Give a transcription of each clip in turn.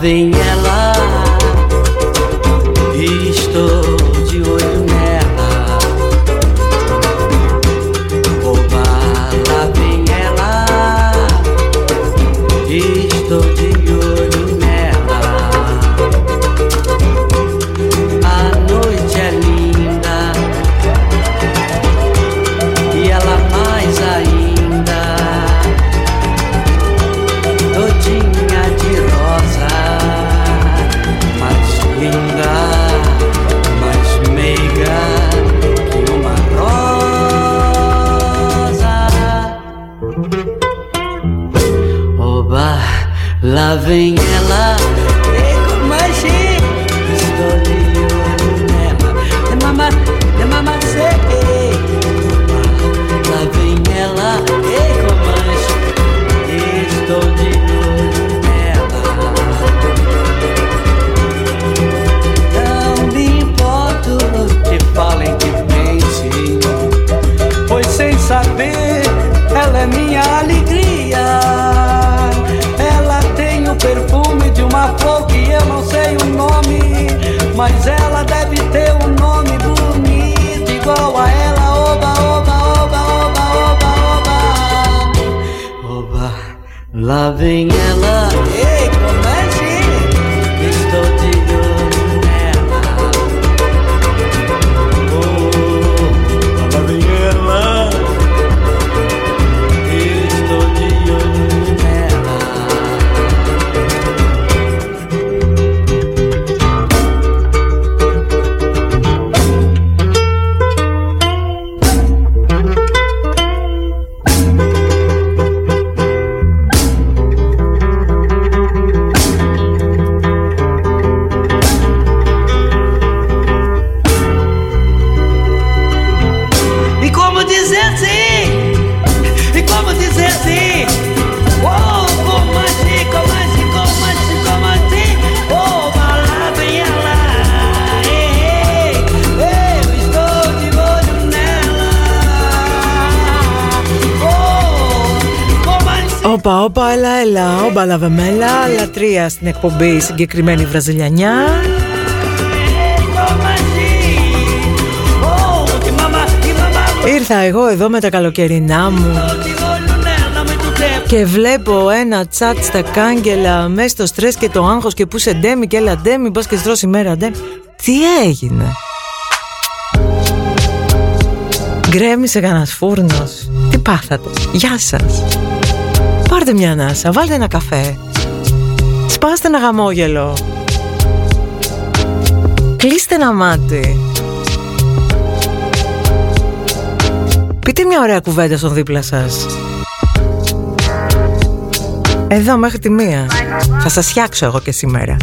nothing στην εκπομπή συγκεκριμένη Βραζιλιανιά. Ήρθα εγώ εδώ με τα καλοκαιρινά μου και βλέπω ένα τσάτ στα κάγκελα μέσα στο στρες και το άγχος και πού σε ντέμι και έλα ντέμι, μπας και στρώσει μέρα ντέμι. Τι έγινε; Γκρέμισε κανένας φούρνος. Τι πάθατε; Γεια σας. Πάρτε μια ανάσα, βάλτε ένα καφέ σπάστε ένα γαμόγελο. Κλείστε ένα μάτι. Πείτε μια ωραία κουβέντα στον δίπλα σας. Εδώ μέχρι τη μία. Θα σας φτιάξω εγώ και σήμερα.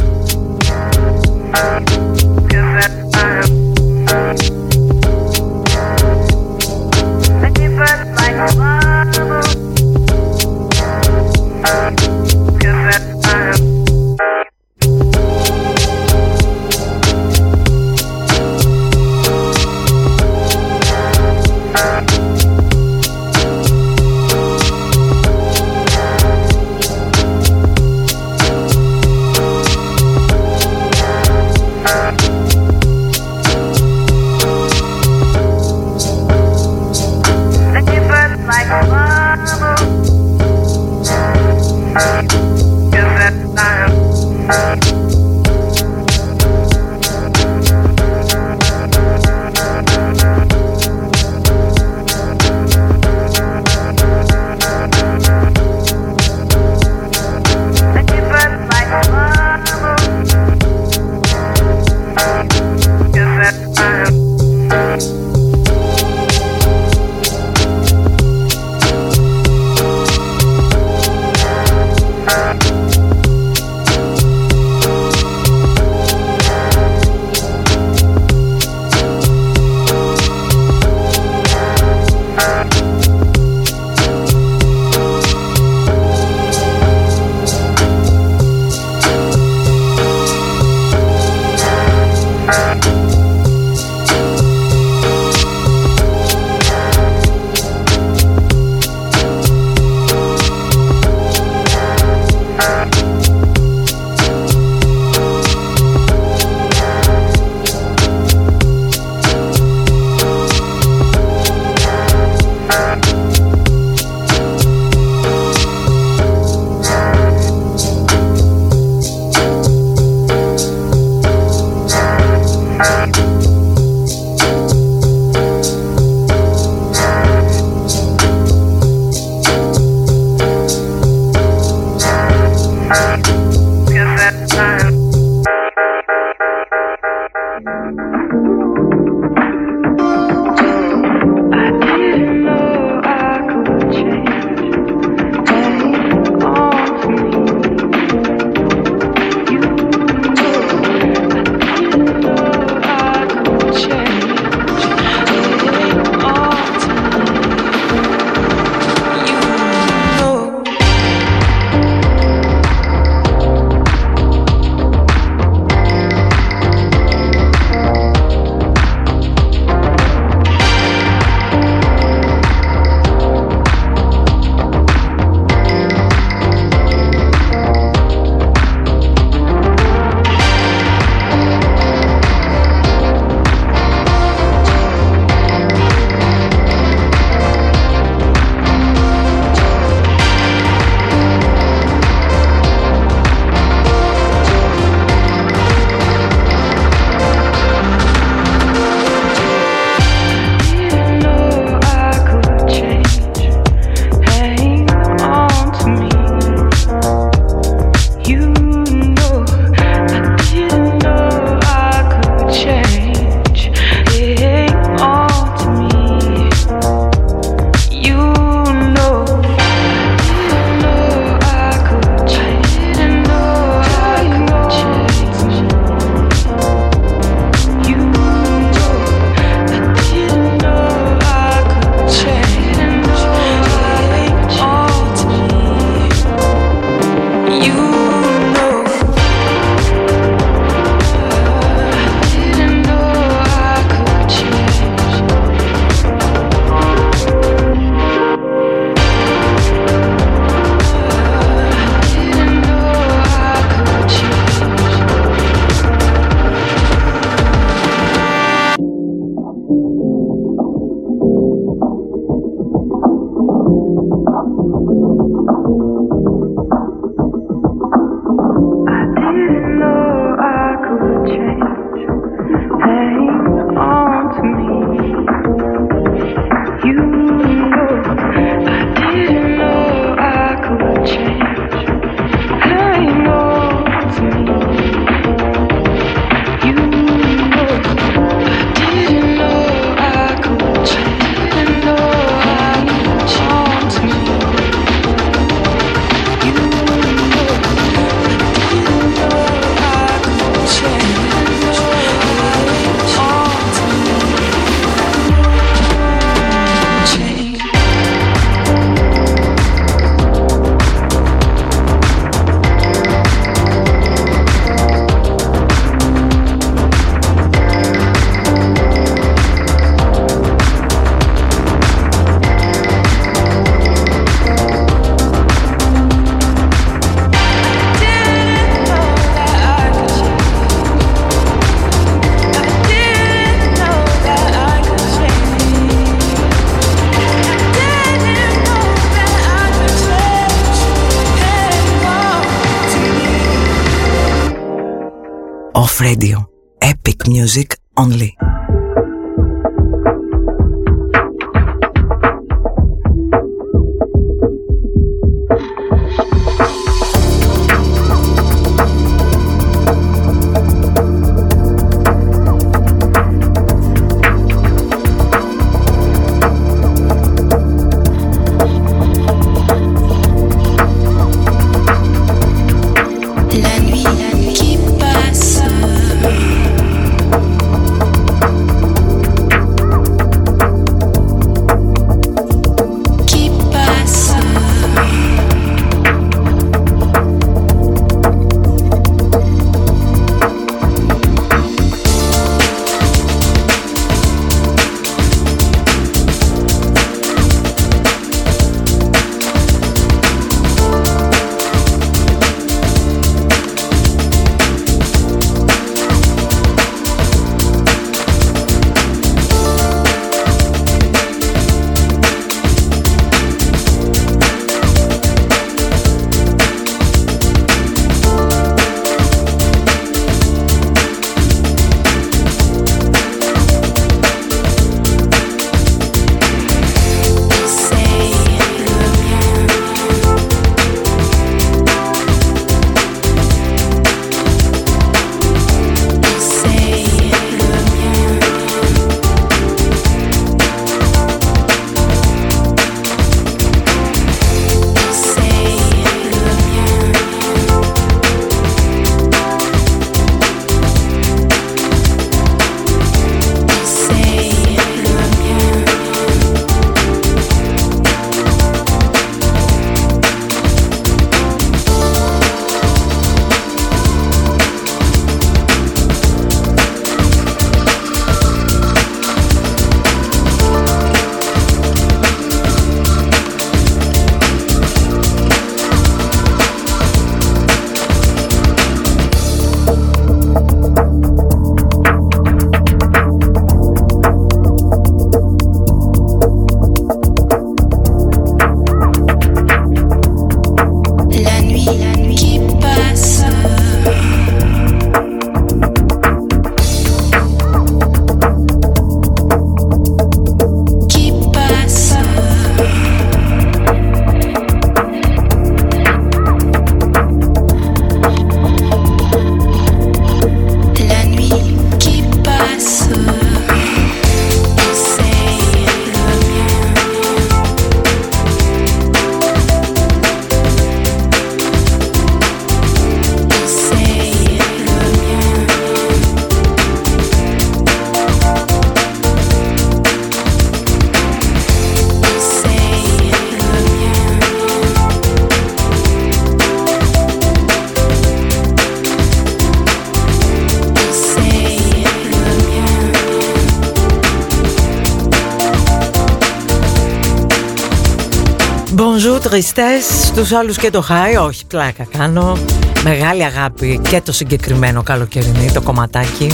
Στους άλλους και το χάι. Όχι πλάκα κάνω. Μεγάλη αγάπη και το συγκεκριμένο καλοκαιρινή Το κομματάκι.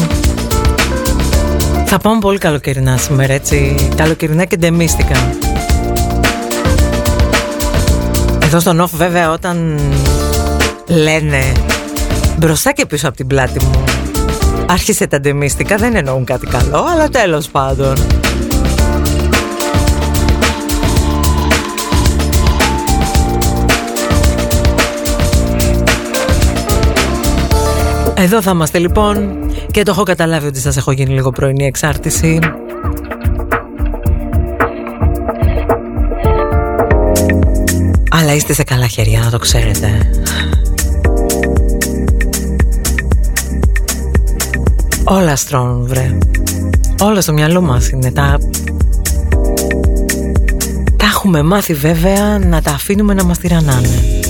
Θα πάμε πολύ καλοκαιρινά σήμερα έτσι. Καλοκαιρινά και ντεμίστηκα. Εδώ στον off βέβαια όταν λένε Μπροστά και πίσω από την πλάτη μου Άρχισε τα ντεμίστικα Δεν εννοούν κάτι καλό Αλλά τέλος πάντων Εδώ θα είμαστε λοιπόν και το έχω καταλάβει ότι σας έχω γίνει λίγο πρωινή εξάρτηση. Αλλά είστε σε καλά χέρια, να το ξέρετε. Όλα στρώνουν, βρε. Όλα στο μυαλό μας είναι. Τα... τα έχουμε μάθει βέβαια να τα αφήνουμε να μας τυραννάνε.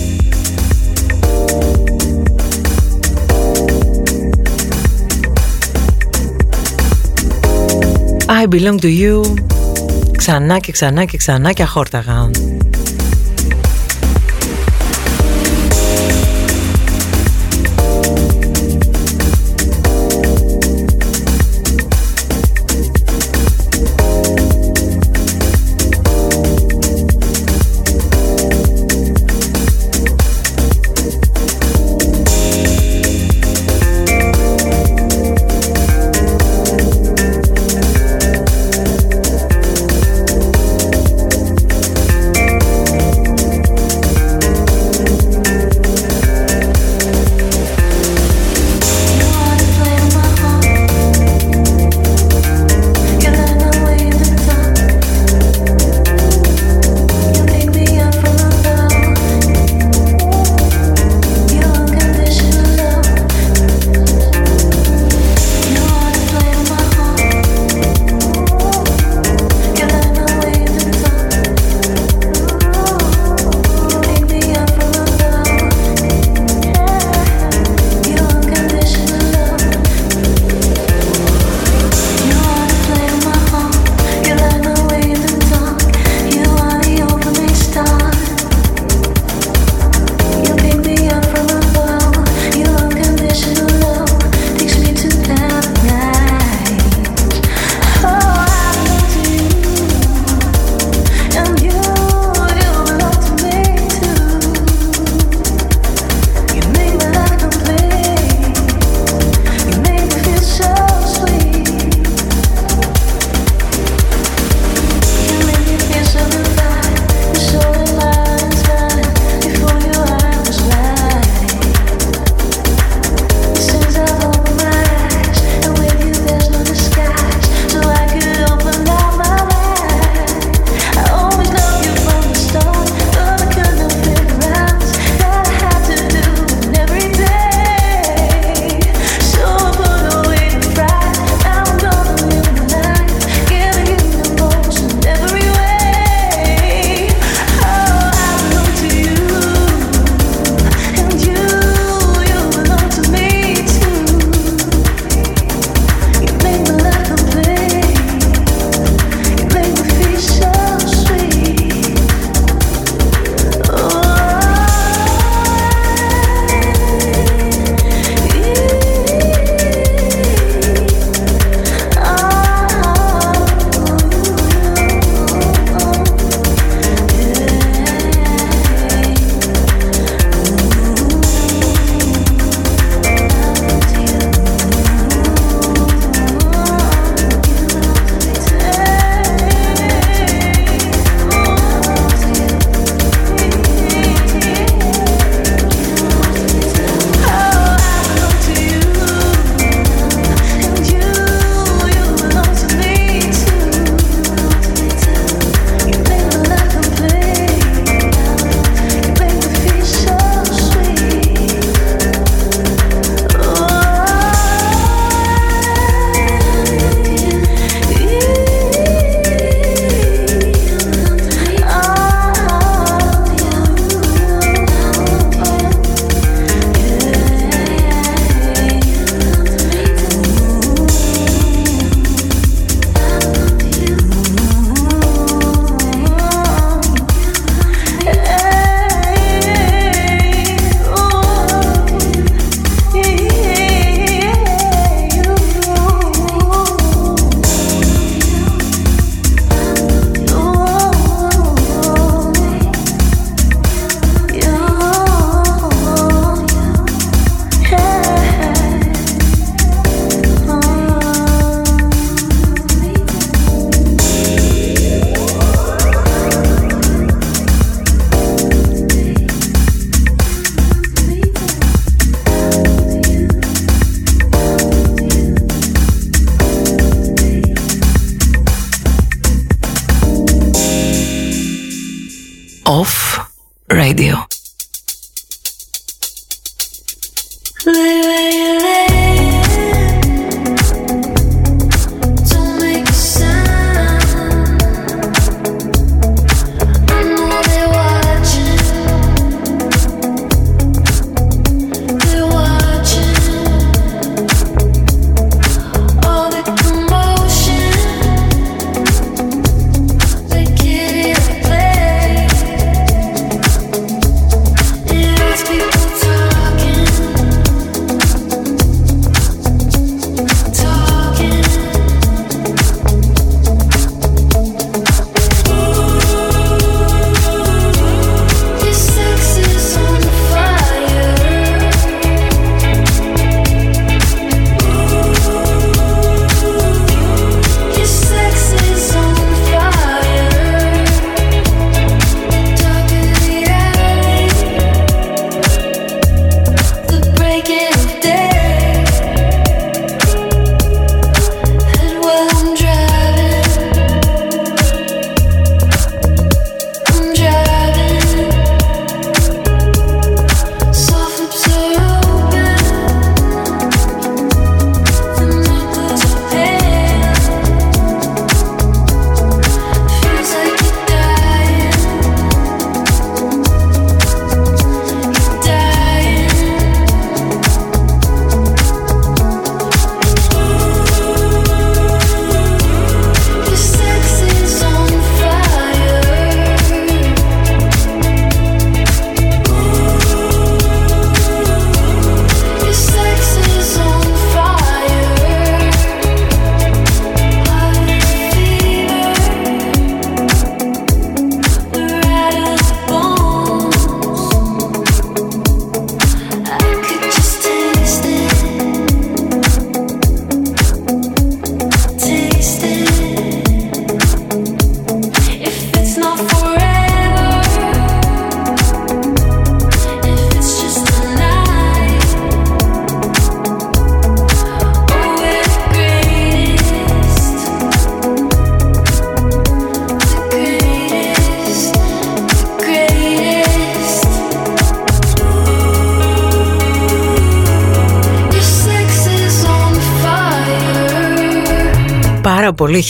I belong to you. Ξανά και ξανά και ξανά και αχόρταγα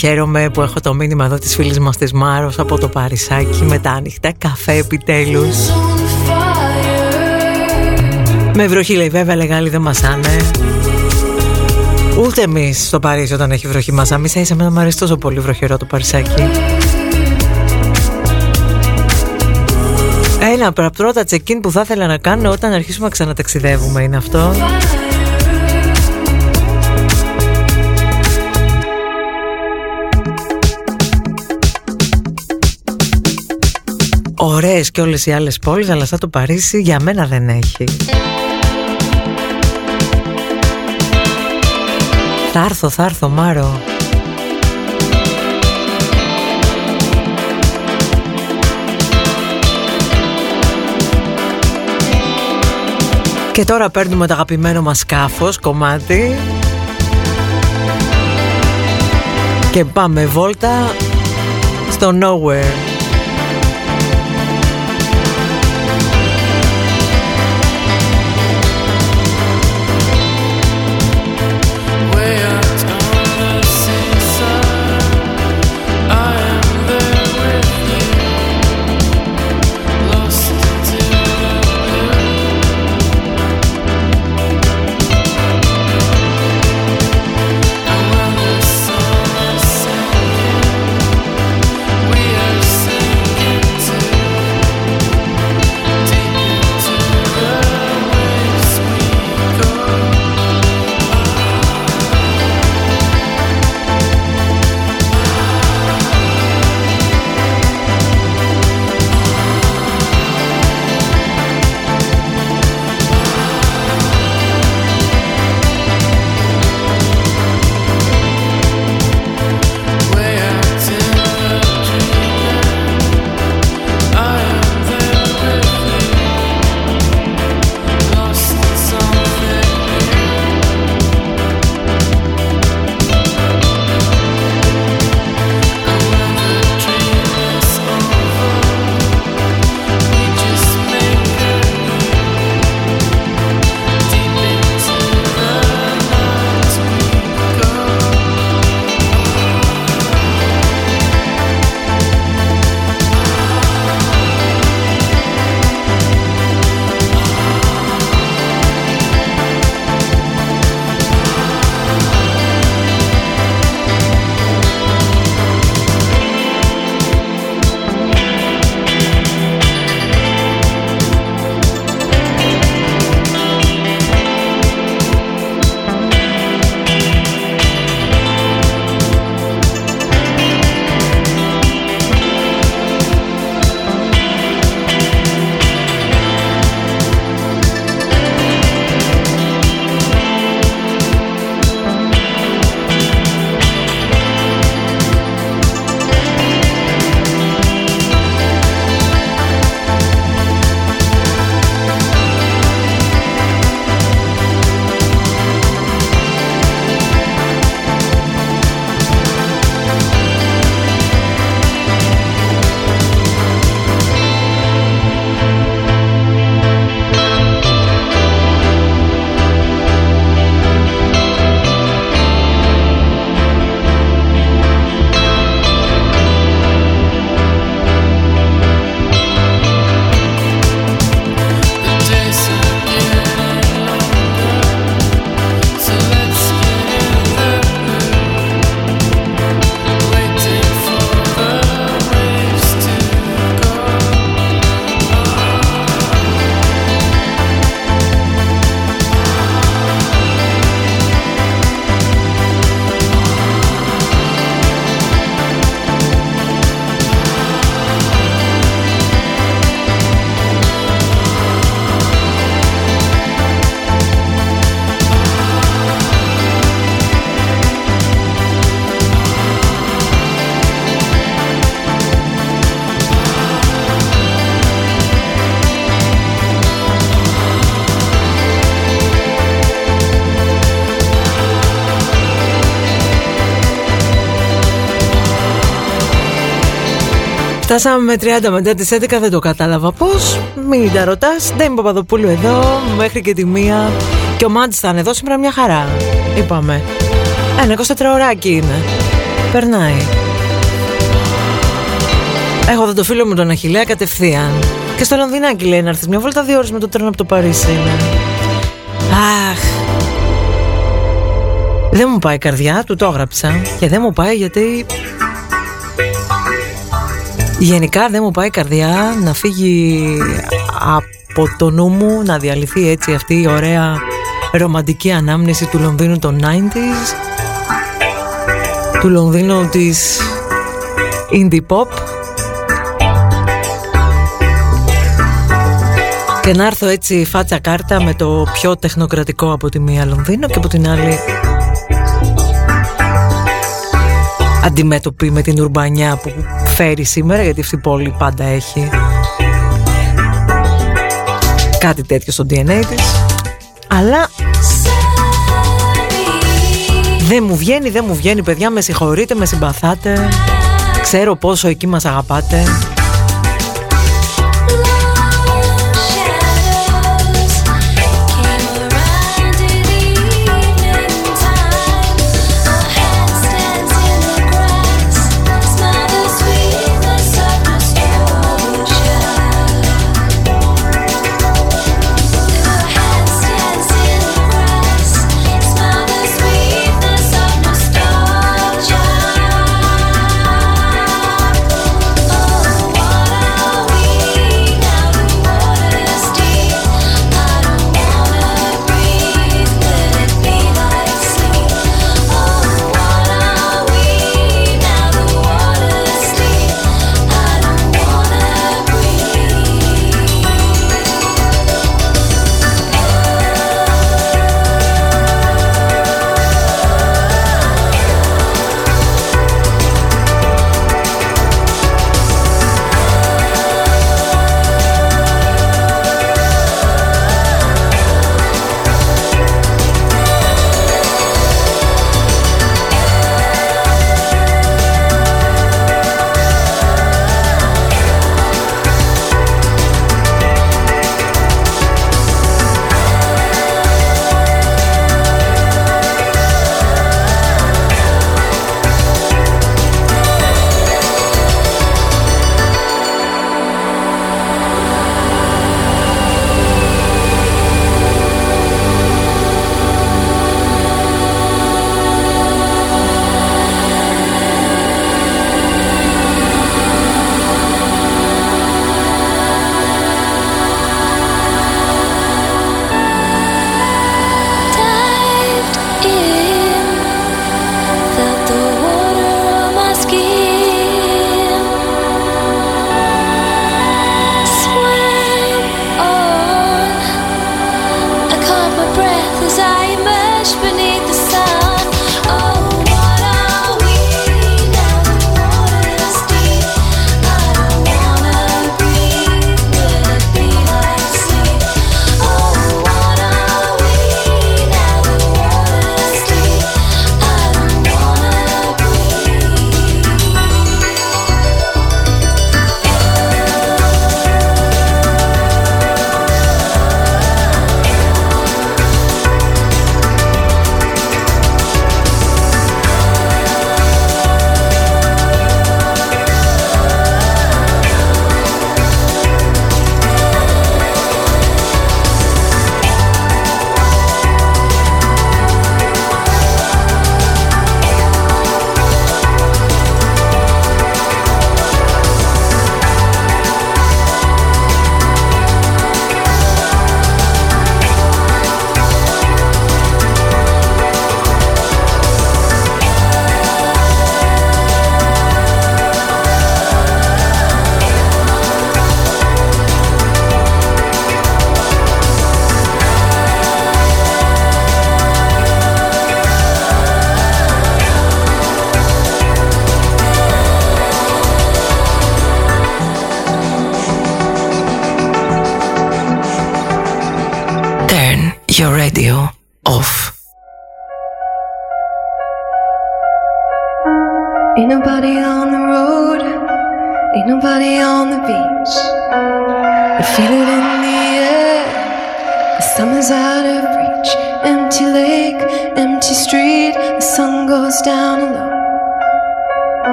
χαίρομαι που έχω το μήνυμα εδώ της φίλης μας της Μάρος από το Παρισάκι με τα ανοιχτά καφέ επιτέλους. Με βροχή λέει βέβαια λέγα δεν μασάνε. Ούτε εμείς στο Παρίσι όταν έχει βροχή μασάμε. Ίσα ίσα με μου αρέσει τόσο πολύ βροχερό το Παρισάκι. Ένα από τα πρώτα check-in που θα ήθελα να κάνω όταν αρχίσουμε να ξαναταξιδεύουμε είναι αυτό. Ωραίες και όλες οι άλλες πόλεις αλλά σαν το Παρίσι για μένα δεν έχει. Θα έρθω, θα έρθω Μάρο. Και τώρα παίρνουμε το αγαπημένο μας σκάφος, κομμάτι. Και πάμε βόλτα στο Nowhere Φτάσαμε με 30 μετά τις 11 δεν το κατάλαβα πώς; Μην τα ρωτάς Δεν είμαι Παπαδοπούλου εδώ Μέχρι και τη μία Και ο Μάντς θα είναι εδώ σήμερα μια χαρά Είπαμε Ένα 24 ωράκι είναι Περνάει. Έχω εδώ το φίλο μου τον Αχιλέα κατευθείαν. Και στο Λονδινάκι λέει να έρθεις μια βόλτα δύο ώρες με το τρένο από το Παρίσι είναι. Αχ. Δεν μου πάει η καρδιά, του το έγραψα. Και δεν μου πάει γιατί Γενικά δεν μου πάει η καρδιά να φύγει από το νου μου να διαλυθεί έτσι αυτή η ωραία ρομαντική ανάμνηση του Λονδίνου των 90s του Λονδίνου της indie pop. Και να έρθω έτσι φάτσα κάρτα με το πιο τεχνοκρατικό από τη μία Λονδίνο και από την άλλη αντιμέτωπη με την ουρμπανιά που φέρει σήμερα γιατί αυτή η πόλη πάντα έχει κάτι τέτοιο στο DNA της. Αλλά δεν μου βγαίνει, δεν μου βγαίνει παιδιά. Με συγχωρείτε, με συμπαθάτε. Ξέρω πόσο εκεί μας αγαπάτε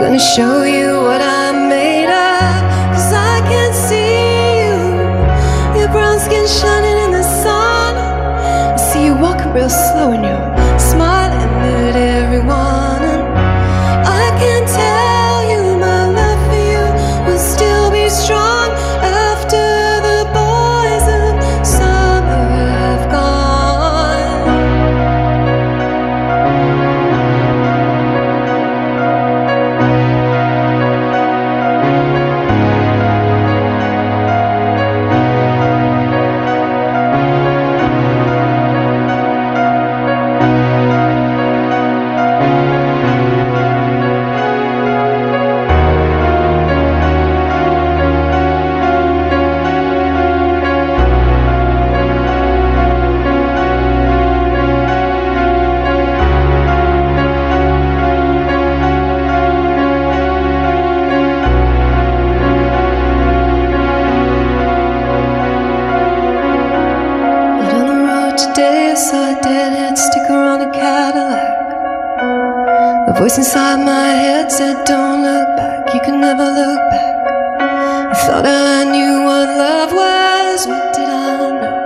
Gonna show you what I'm made of Cause I can see you Your brown skin shining in the sun I see you walking real slow and you. voice inside my head said, Don't look back, you can never look back. I thought I knew what love was, what did I know?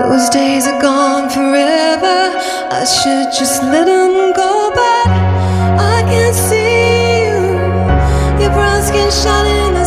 Those days are gone forever, I should just let them go, but I can't see you. Your brown skin shining.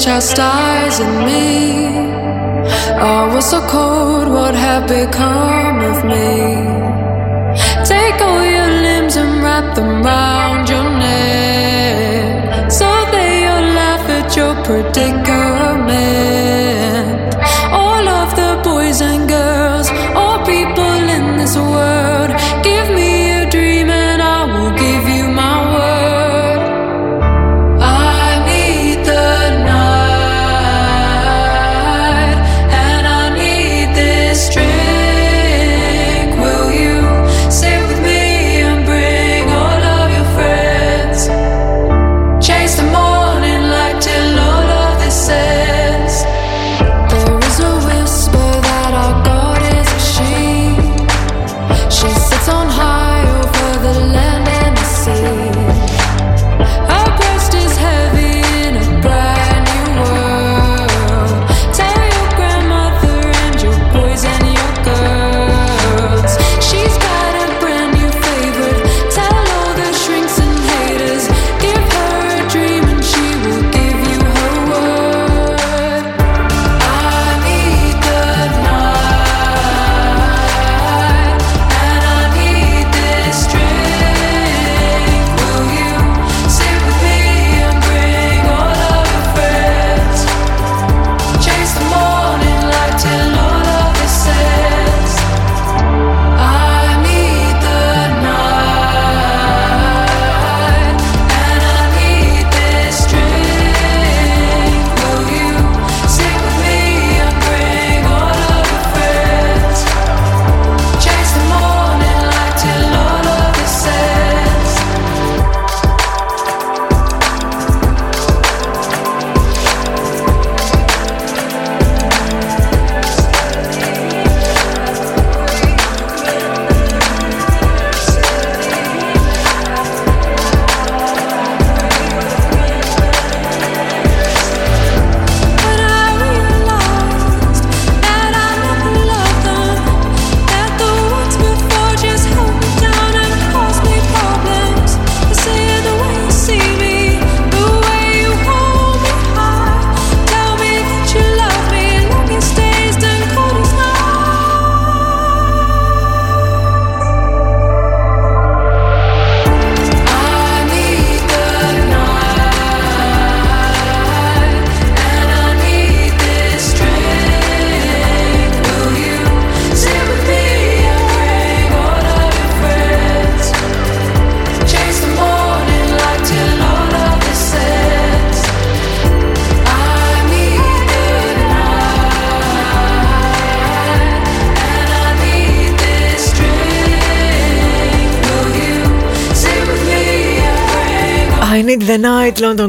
chastising me. Oh, I was so cold, what had become?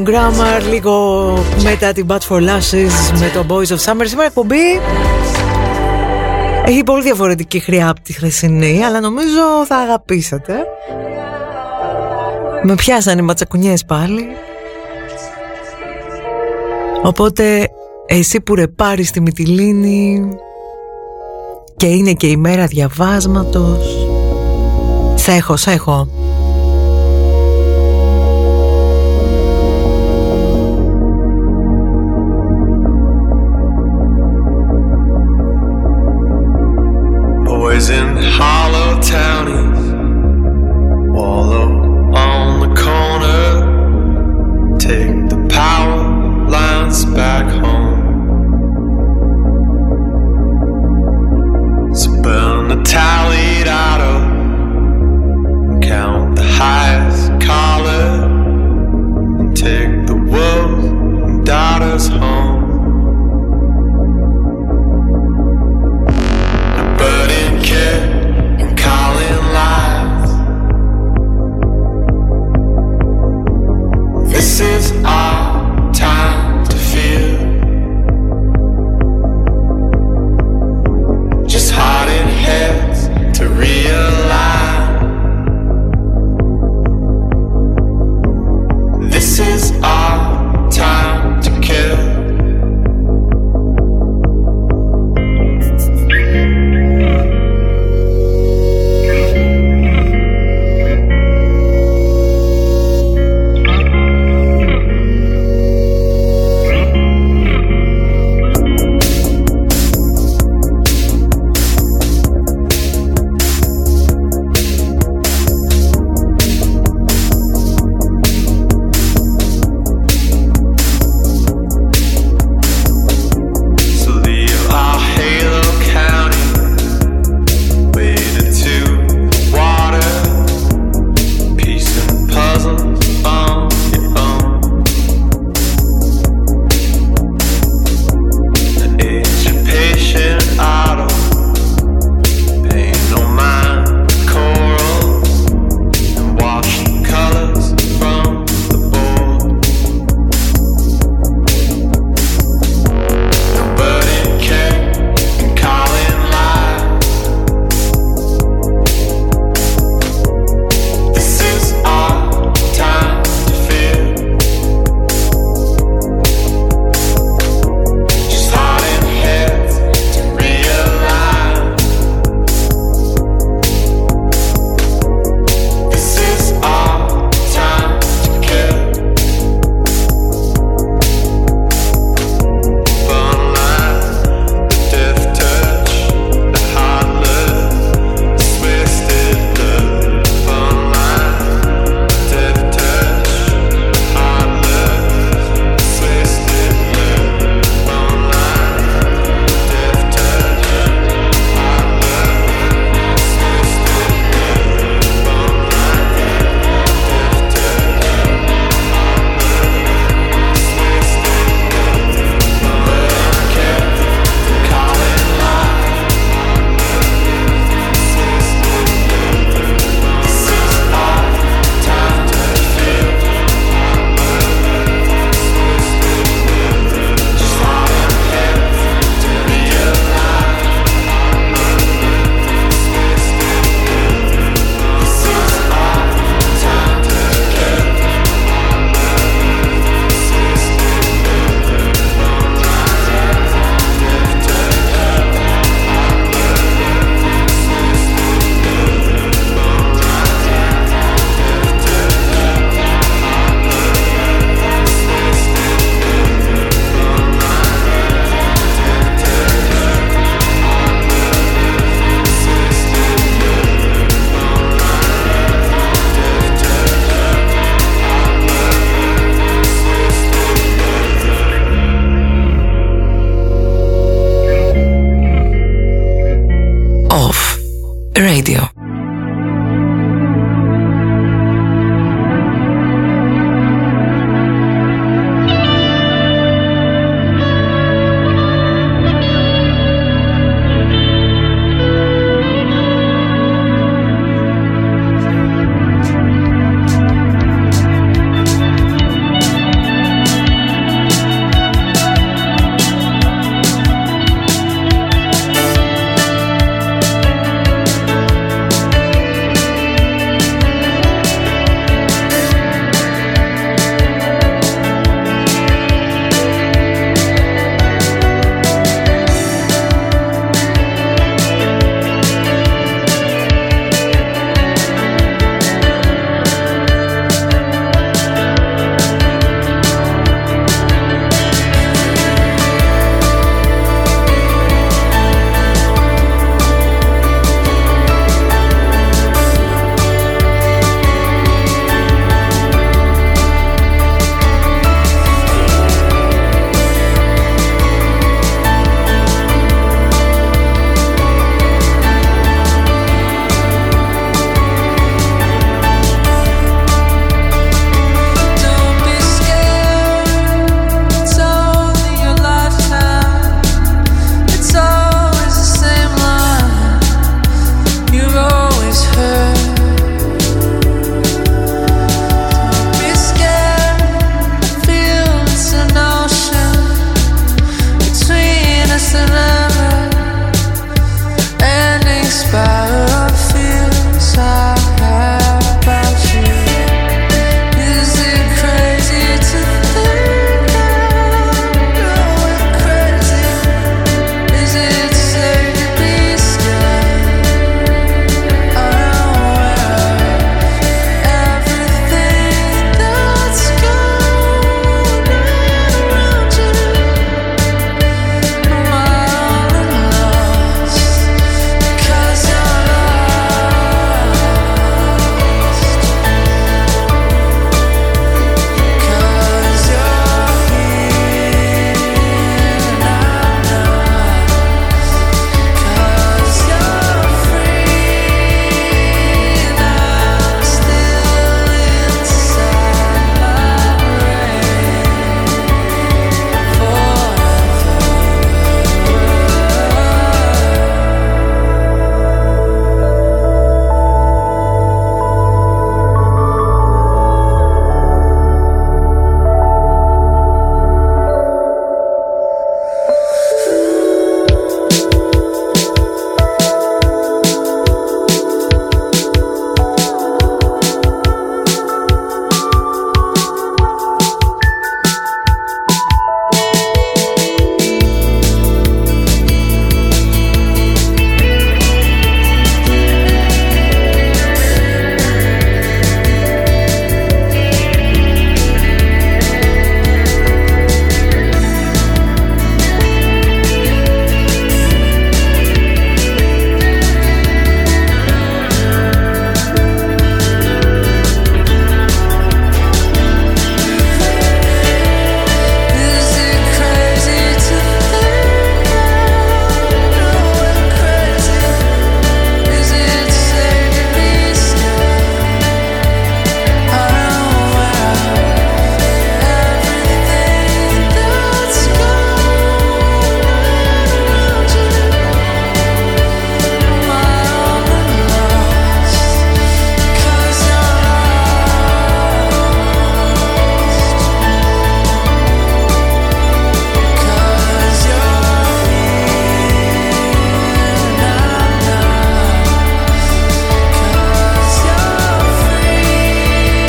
Night, London Grammar, λίγο μετά την Bad for Lashes με το Boys of Summer. Σήμερα εκπομπή έχει πολύ διαφορετική χρειά από τη χρεσινή, αλλά νομίζω θα αγαπήσετε. Με πιάσανε οι ματσακουνιές πάλι. Οπότε εσύ που ρεπάρεις τη Μυτιλίνη και είναι και η μέρα διαβάσματος. Σε έχω, σε έχω.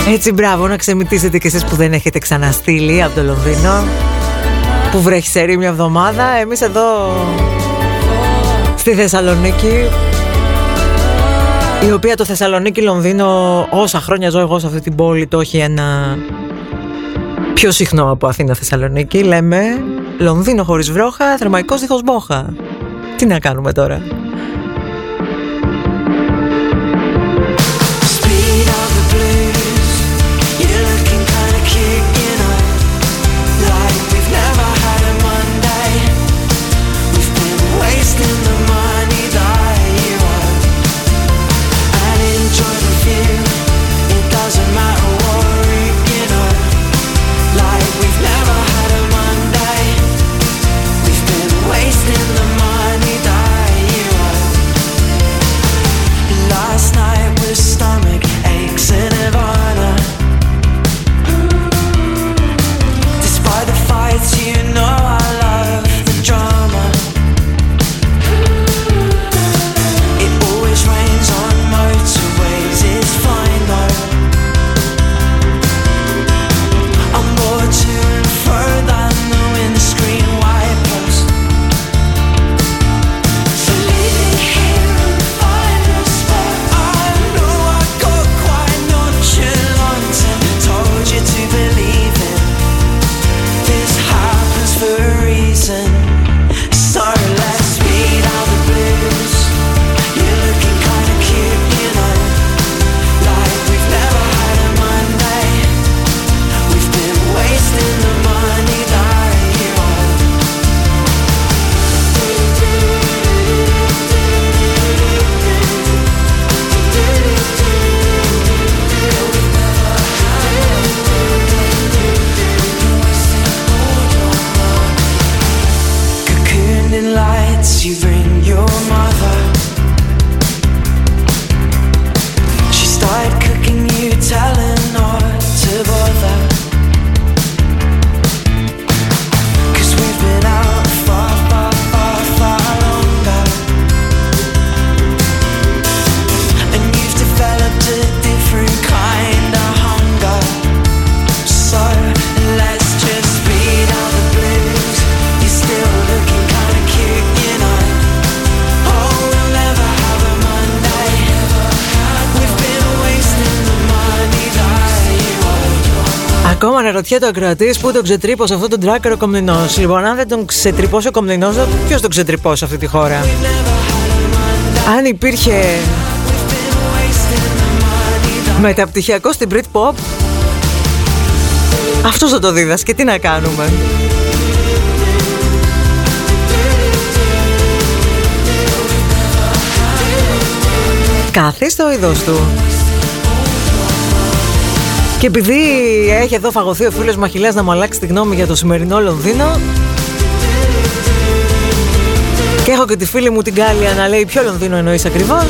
Έτσι μπράβο να ξεμητήσετε και εσείς που δεν έχετε ξαναστείλει από το Λονδίνο Που βρέχει σε μια εβδομάδα. Εμείς εδώ στη Θεσσαλονίκη η οποία το Θεσσαλονίκη Λονδίνο όσα χρόνια ζω εγώ σε αυτή την πόλη το έχει ένα πιο συχνό από Αθήνα Θεσσαλονίκη. Λέμε Λονδίνο χωρίς βρόχα, θερμαϊκός δίχως μπόχα. Τι να κάνουμε τώρα; Αναρωτιέται ο ακροατής που τον ξετρύπωσε αυτό τον τράκερο κομνηνός. Λοιπόν, αν δεν τον ξετρυπώσει ο κομνηνός, ποιος τον ξετρυπώσει αυτή τη χώρα; Αν υπήρχε μεταπτυχιακό στην Britpop, αυτός θα το δίδασκε. Τι να κάνουμε; Κάθε το είδος του. Και επειδή έχει εδώ φαγωθεί ο φίλος Μαχιλέας να μου αλλάξει τη γνώμη για το σημερινό Λονδίνο και έχω και τη φίλη μου την Κάλια να λέει ποιο Λονδίνο εννοείς ακριβώς.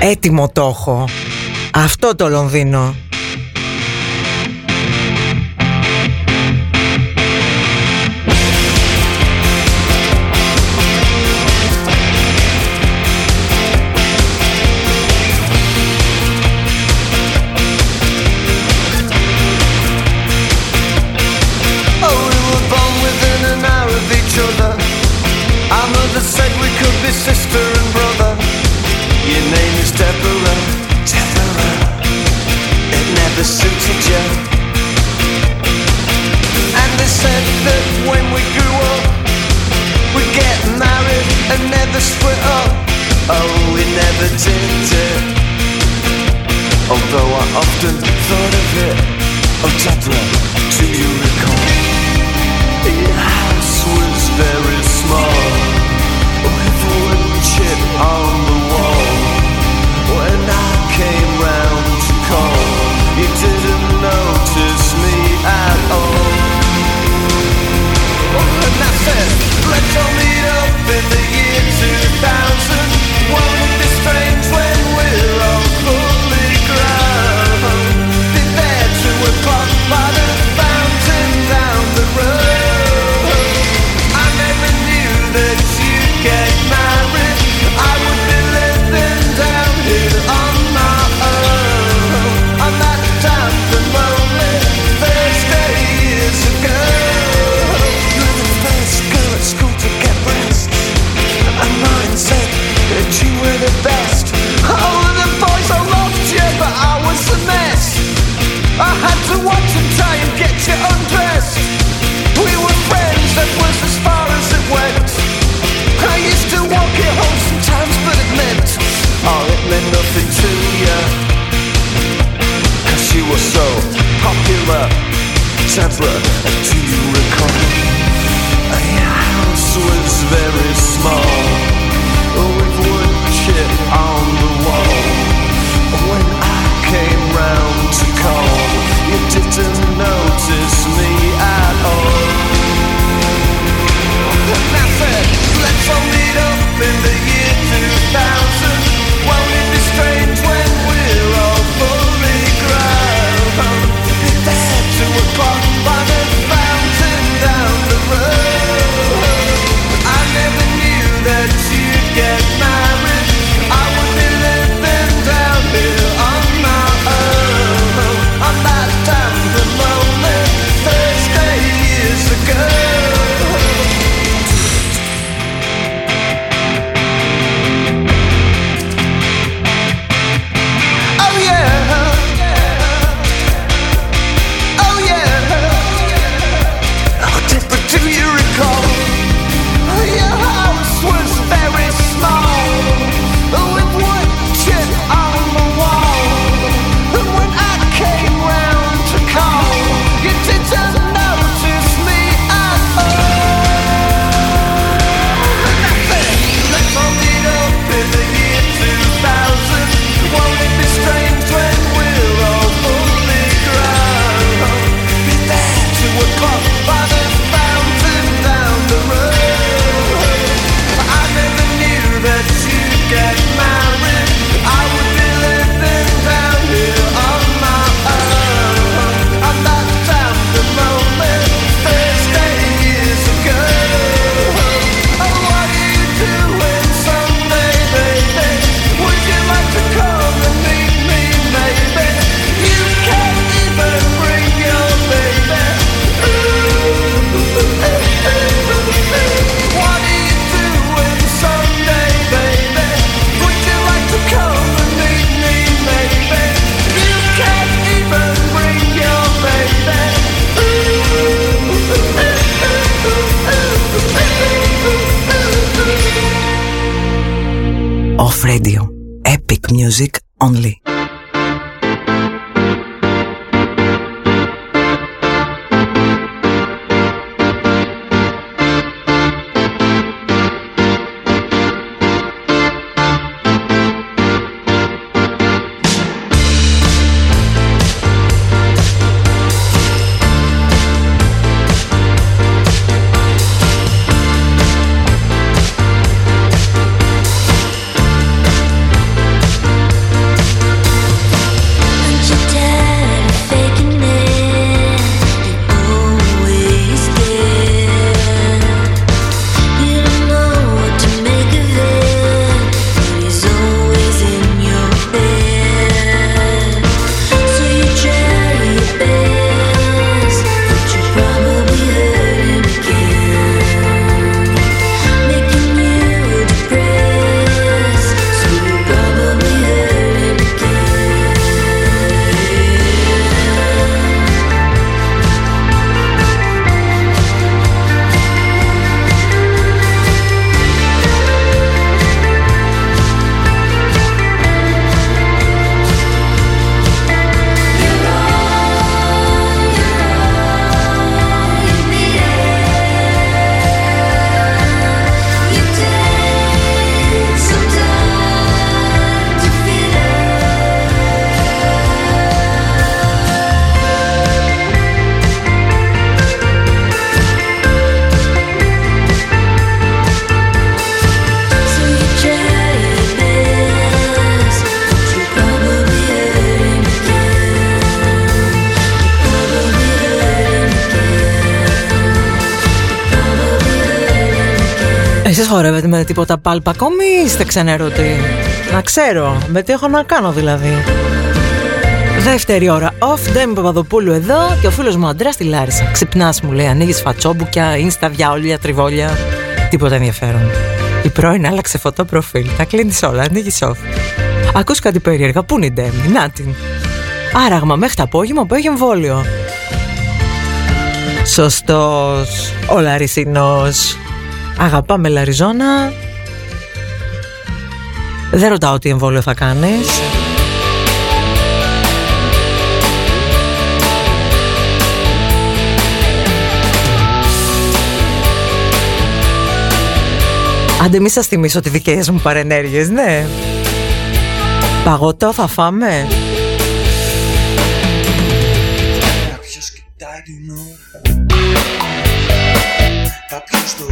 Έτοιμο το έχω. Αυτό το Λονδίνο music only. Τίποτα πάλπα ακόμη είστε ξενερωτοί; Να ξέρω, με τι έχω να κάνω δηλαδή. Δεύτερη ώρα off, Ντέμι Παπαδοπούλου εδώ και ο φίλος μου Αντρέας στη Λάρισα. Ξυπνάς μου λέει, ανοίγεις φατσόμπουκια, ίνστα διάολια, τριβόλια. Τίποτα ενδιαφέρον. Η πρώην άλλαξε φωτό προφίλ, τα κλείνεις όλα, ανοίγεις off. Ακούς κάτι περίεργα, πού είναι η Ντέμι, να την. Άραγμα μέχρι το απόγευμα που έχει εμβόλιο. Σωστός, ο Λαρισινός Αγαπάμε Λαριζόνα. Δεν ρωτάω τι εμβόλιο θα κάνεις. Άντε μη σας θυμίσω τις δικές μου παρενέργειες, ναι. Παγωτό θα φάμε. Κάποιος κοιτάει την ώρα. Κάποιος στο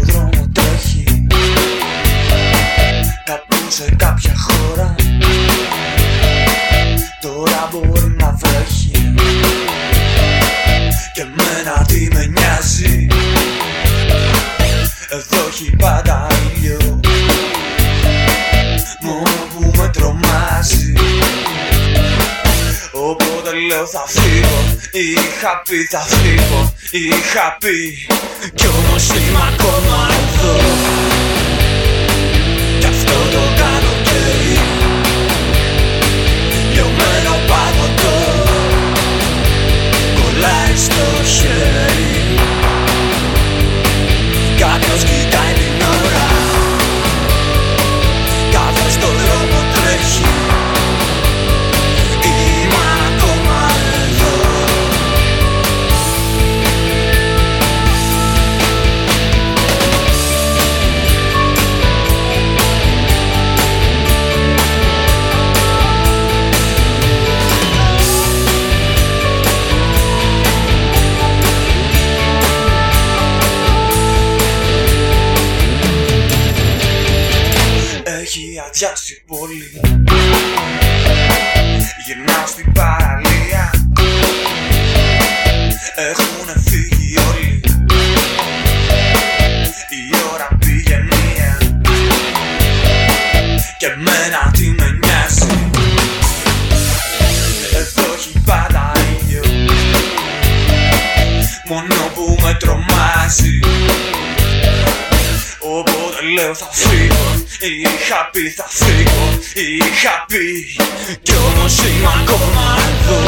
Είχα πει θα φύγω Είχα πει. Κι όμως είμαι ακόμα εδώ. Το καλοκαίρι Λιωμένο παγωτό Κολλάει στο χέρι. Κάποιος κοιτάει την ώρα αδειάσει πολύ Γυρνάω στην παραλία. Έχουν φύγει όλοι. Η ώρα πήγε μία. Και μένα τι με νοιάζει. Εδώ έχει πάντα ήλιο. Μόνο που με τρομάζει. Οπότε λέω θα φύγω. Είχα πει θα φύγω. Είχα πει. Κι όμως είμαι ακόμα εδώ.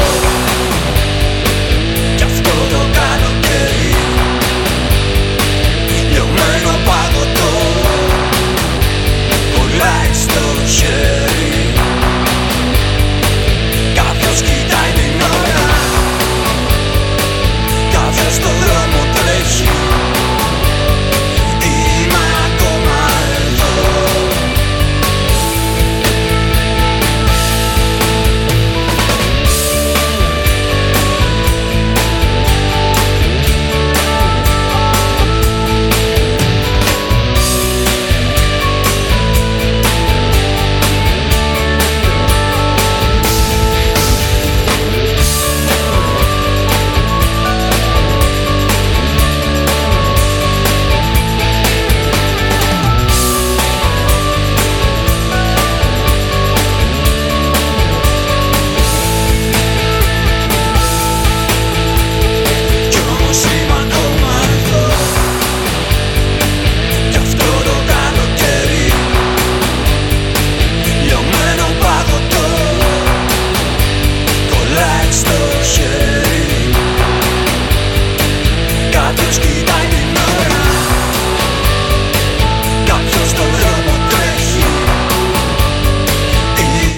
Κι αυτό το καλοκαίρι. Λιωμένο παγωτό. Κολλάει στο χέρι. Κάποιος κοιτάει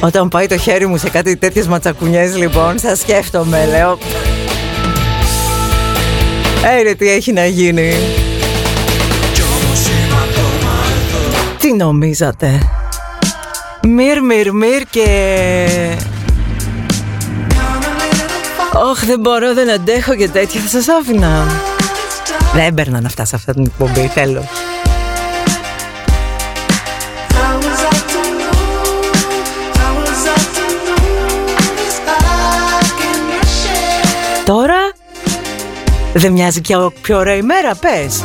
Όταν πάει το χέρι μου σε κάτι τέτοιες ματσακουνιές λοιπόν Θα σκέφτομαι λέω. Έρε τι έχει να γίνει. Τι νομίζατε; Μυρ μυρ μυρ και Όχι δεν μπορώ δεν αντέχω και τέτοια θα σας άφηνα. Δεν έμπαιρναν αυτά σε αυτή την εκπομπή τέλος δεν μοιάζει και πιο ωραία ημέρα, πες.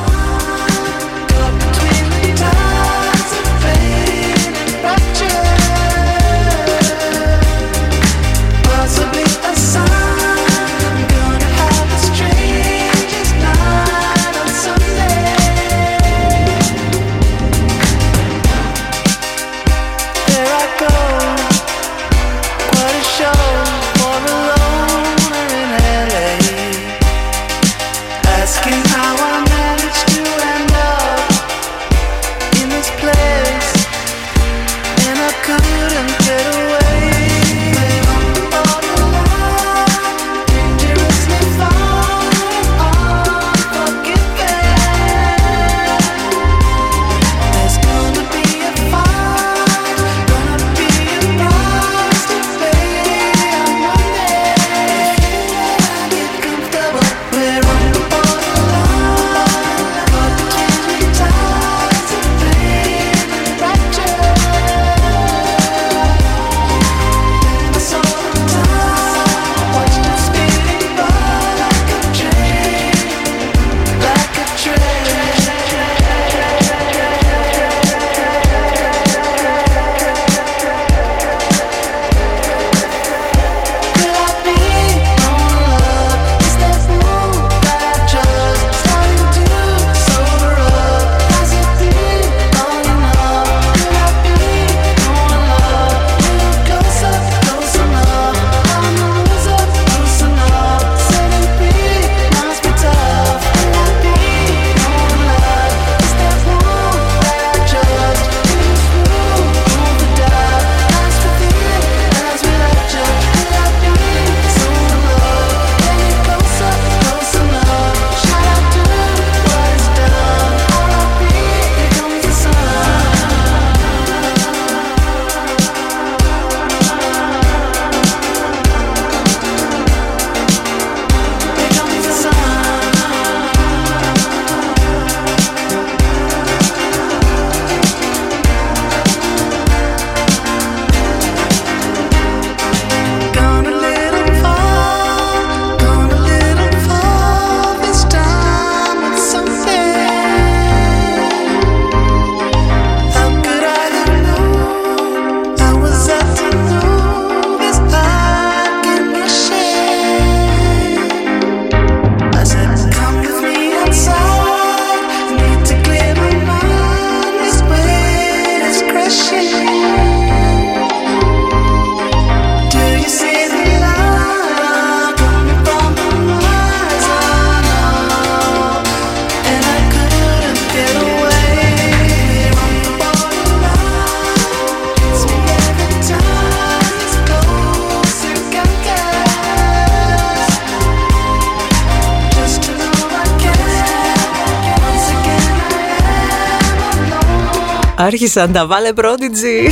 Άρχισαν τα βάλε Prodigy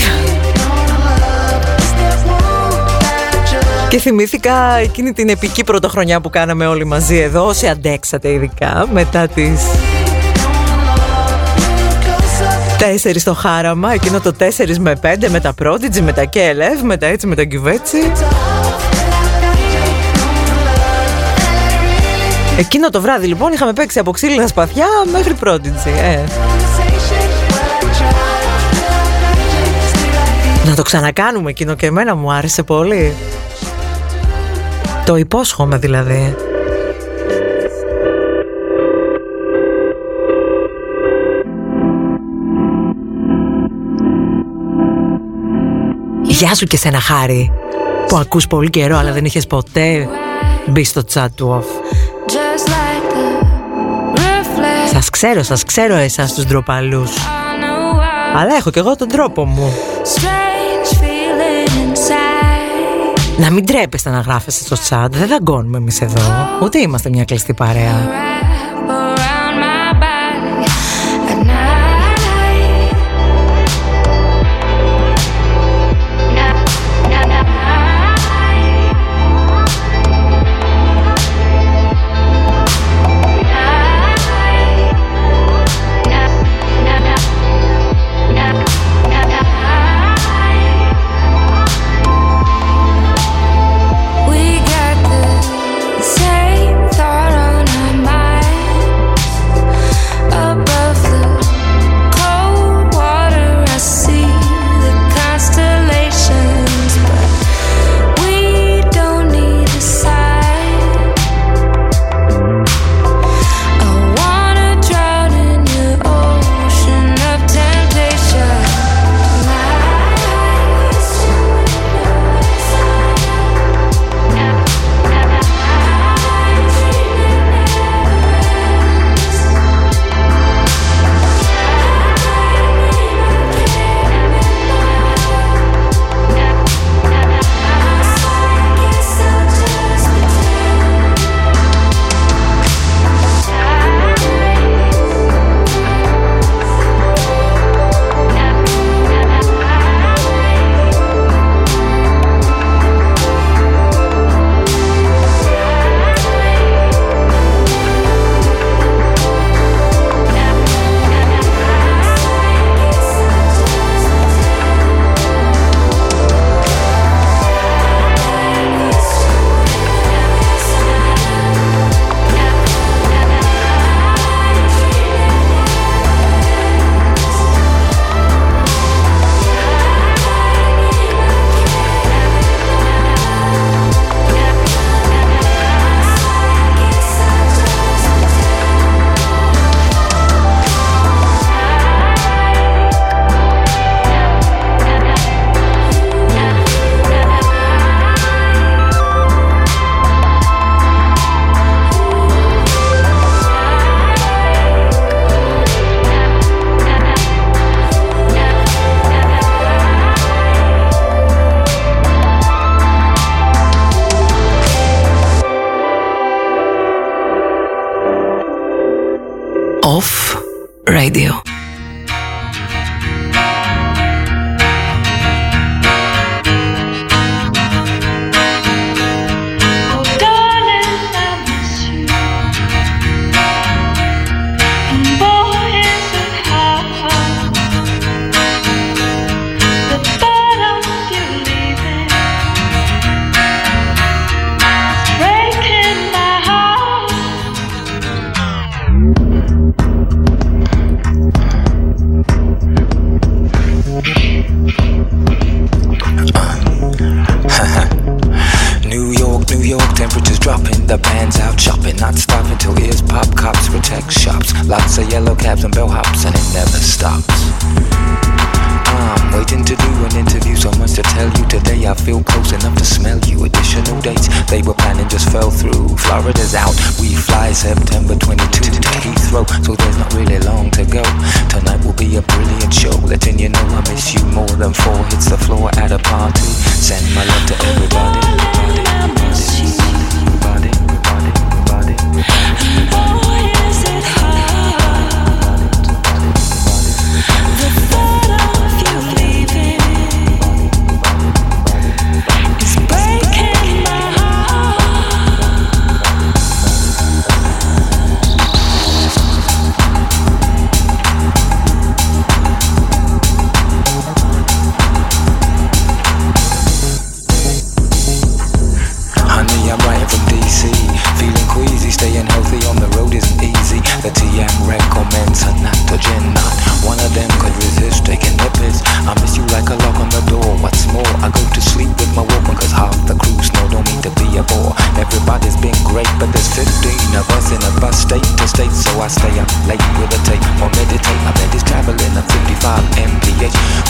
Και θυμήθηκα εκείνη την επική πρωτοχρονιά που κάναμε όλοι μαζί εδώ Όσοι αντέξατε ειδικά μετά τις Τέσσερις στο χάραμα, εκείνο το 4 με 5 με τα Prodigy, με τα KLF, με τα έτσι με τα Κιουβέτσι Εκείνο το βράδυ λοιπόν είχαμε παίξει από ξύλινα σπαθιά μέχρι Prodigy ε. Να το ξανακάνουμε εκείνο και εμένα μου άρεσε πολύ. Το υπόσχομαι δηλαδή. Γεια σου και σένα χάρη Που ακούς πολύ καιρό αλλά δεν είχες ποτέ μπει στο chat του off. Σας ξέρω, σας ξέρω εσάς τους ντροπαλούς. Αλλά έχω κι εγώ τον τρόπο μου Να μην τρέπεστε να γράφεστε στο chat. Δεν δαγκώνουμε εμείς εδώ. Ούτε είμαστε μια κλειστή παρέα Off Radio. fell through. Florida's out. We fly September 22 to Heathrow, so there's not really long to go. Tonight will be a brilliant show, letting you know I miss you more than four hits the floor at a party. Send my love to everybody. everybody, everybody, everybody, everybody, everybody, everybody, everybody.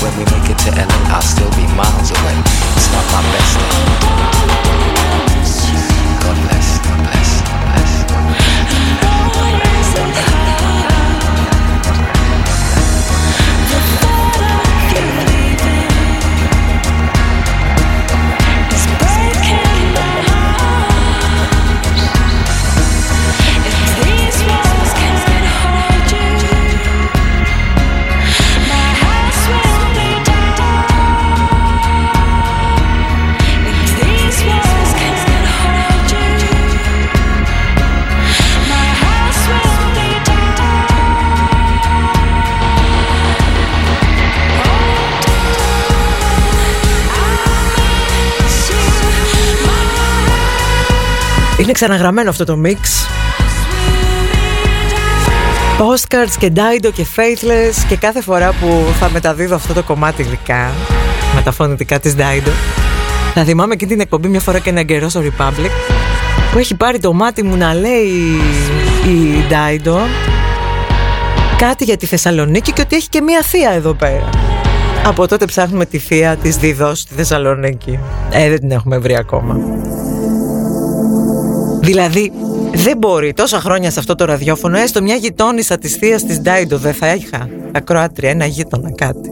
when we ξαναγραμμένο αυτό το μίξ Postcards και Dido και Faithless και κάθε φορά που θα μεταδίδω αυτό το κομμάτι γλυκά με τα φωνητικά της Dido θα θυμάμαι και την εκπομπή μια φορά και ένα καιρό στο Republic που έχει πάρει το μάτι μου να λέει η Dido κάτι για τη Θεσσαλονίκη και ότι έχει και μια θεία εδώ πέρα. Από τότε ψάχνουμε τη θεία της Διδός στη Θεσσαλονίκη. Ε, δεν την έχουμε βρει ακόμα. Δηλαδή, δεν μπορεί τόσα χρόνια σε αυτό το ραδιόφωνο, έστω μια γειτόνισσα της θείας της Ντάιντο δεν θα είχα. Ακροάτρια, ένα γείτονα κάτι.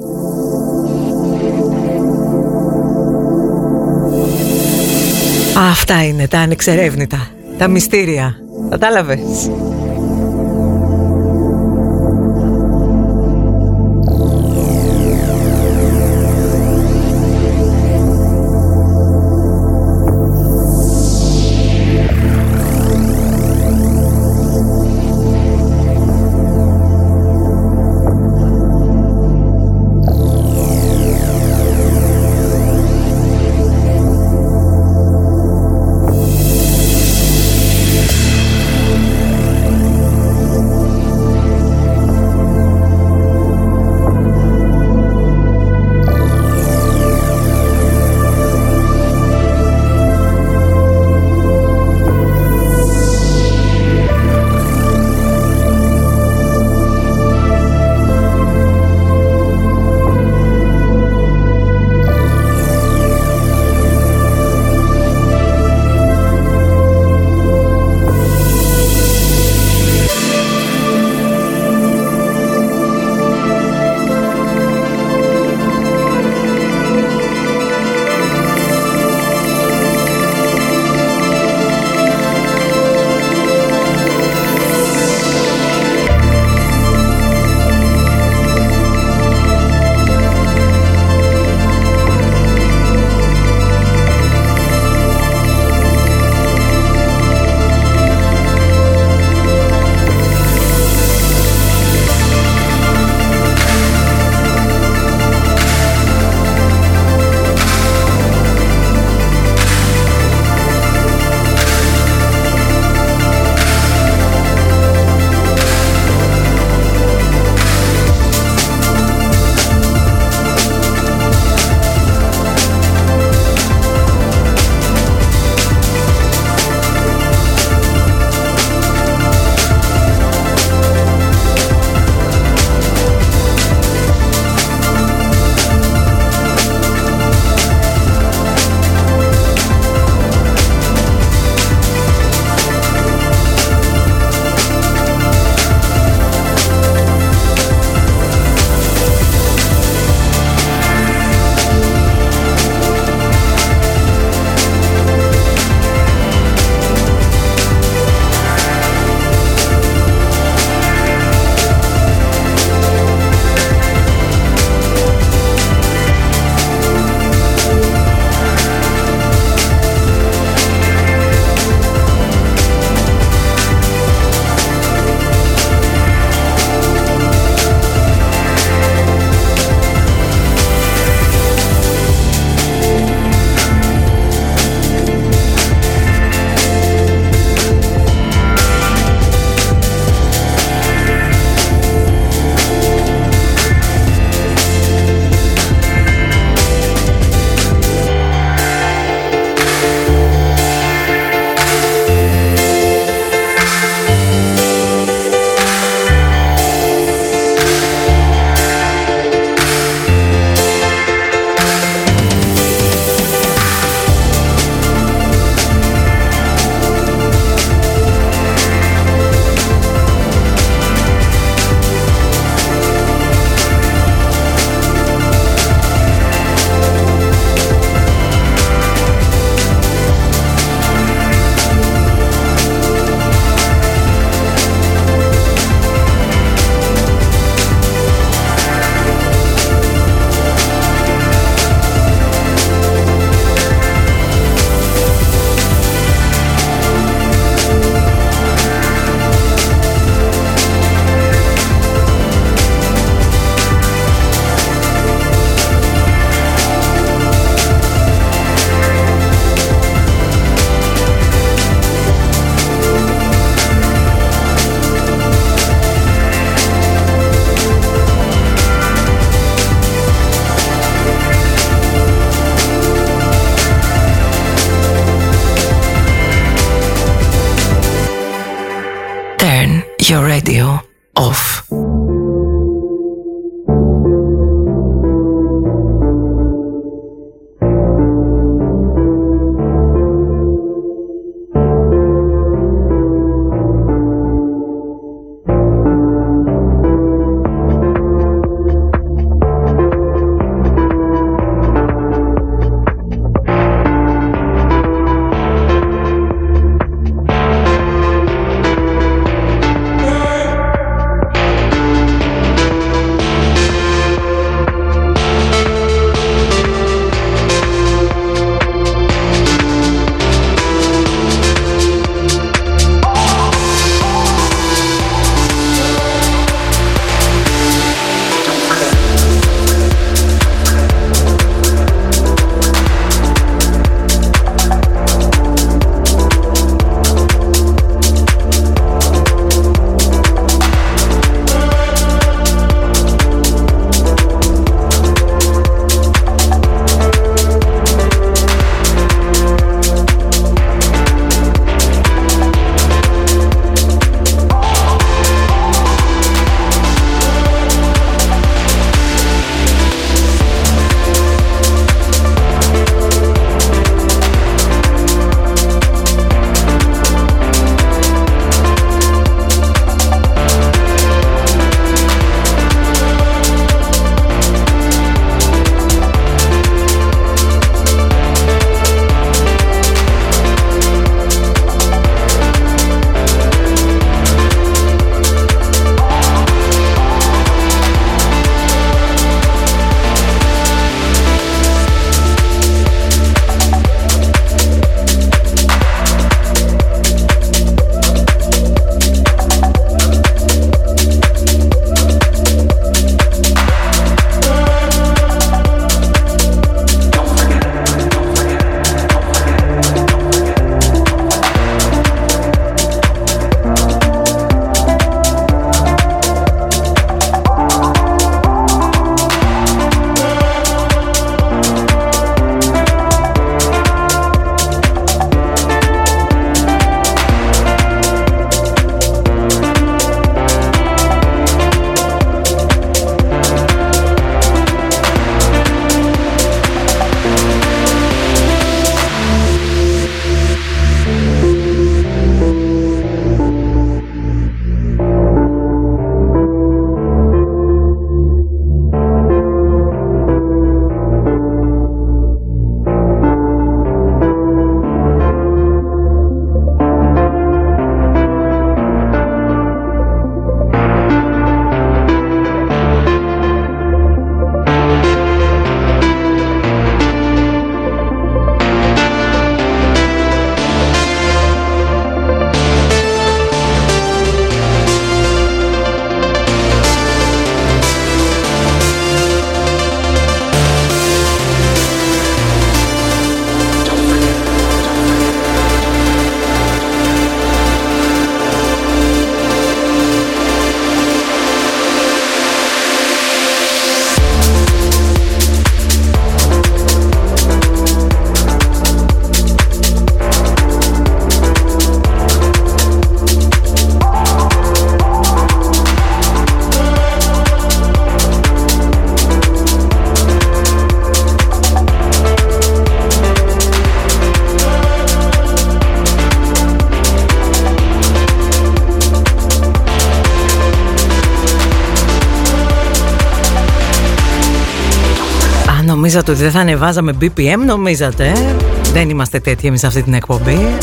Αυτά είναι τα ανεξερεύνητα, τα μυστήρια. Κατάλαβες. Νομίζατε ότι δεν θα ανεβάζαμε BPM, νομίζατε; Δεν είμαστε τέτοιοι εμείς αυτή την εκπομπή.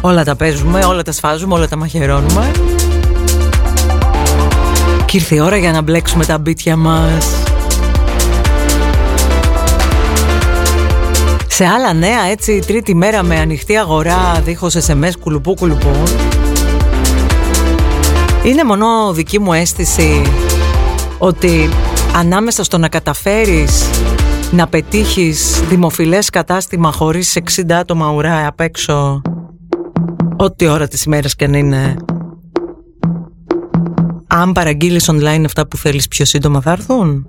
Όλα τα παίζουμε, όλα τα σφάζουμε, όλα τα μαχαιρώνουμε. Και ήρθε η ώρα για να μπλέξουμε τα μπίτια μας. Σε άλλα νέα, έτσι, τρίτη μέρα με ανοιχτή αγορά, δίχως SMS, κουλουπού κουλουπού. Είναι μόνο δική μου αίσθηση ότι ανάμεσα στο να καταφέρεις να πετύχεις δημοφιλές κατάστημα χωρίς 60 άτομα ουρά απ' έξω. Ό,τι ώρα της ημέρας και να είναι. Αν παραγγείλεις online αυτά που θέλεις πιο σύντομα θα έρθουν.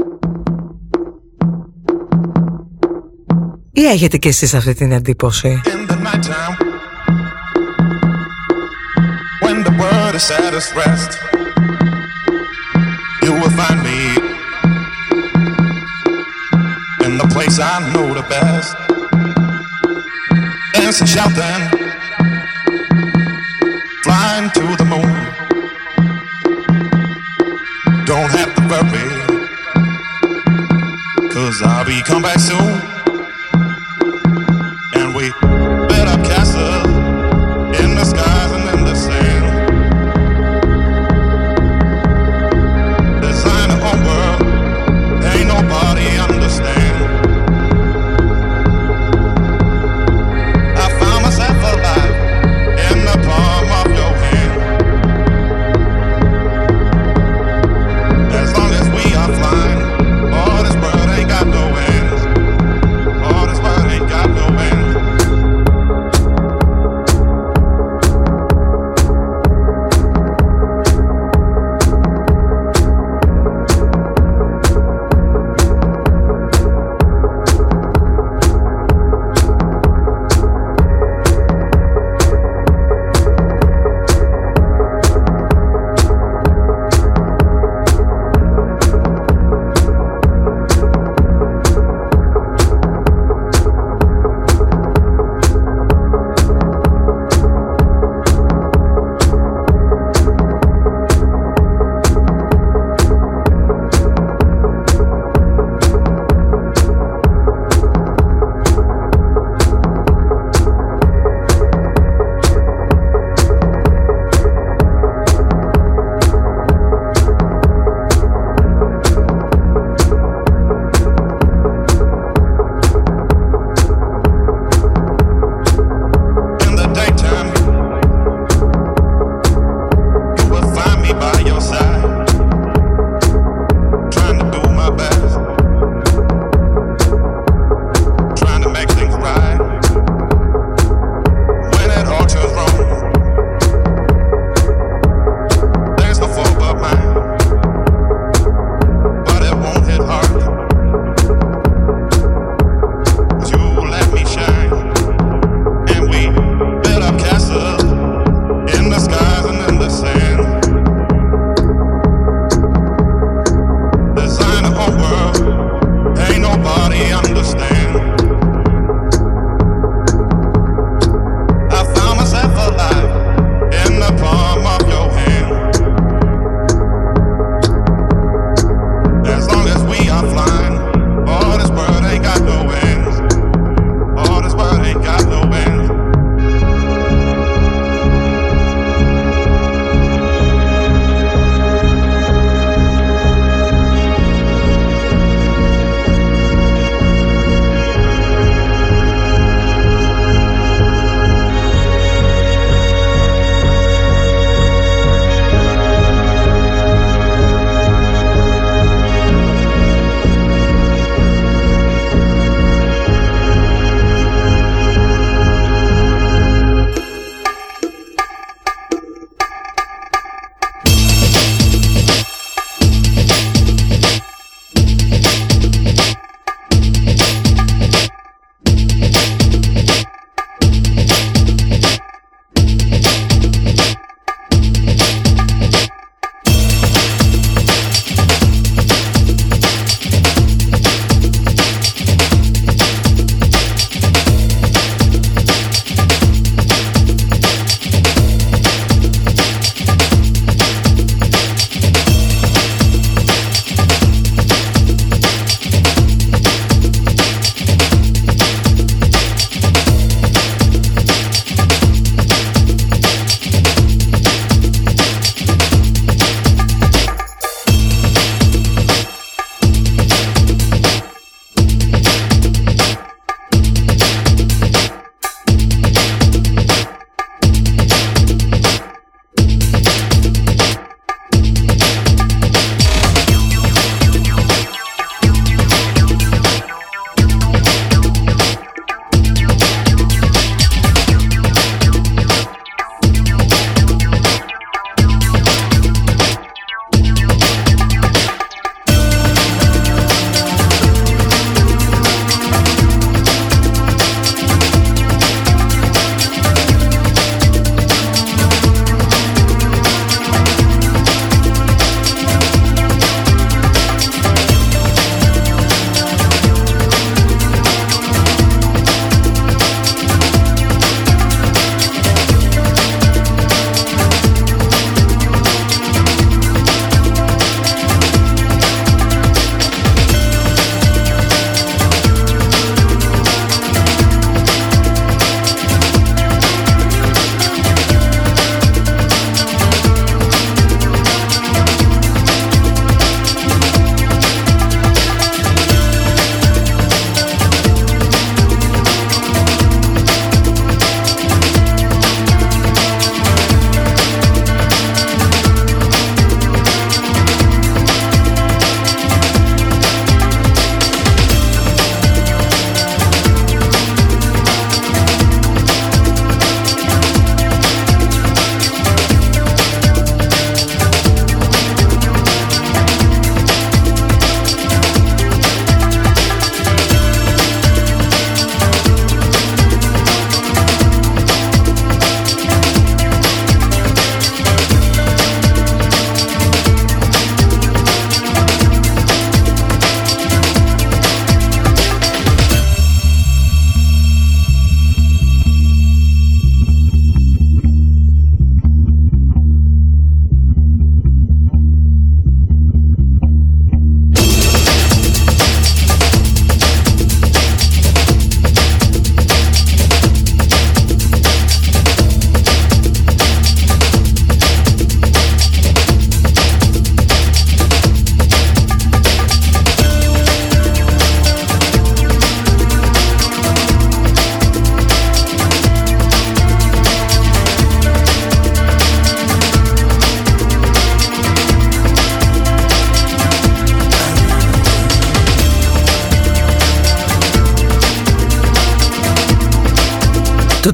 Ή έχετε και εσείς αυτή την εντύπωση. When the I know the best. Dancing, shouting, flying to the moon. Don't have to worry, cause I'll be come back soon.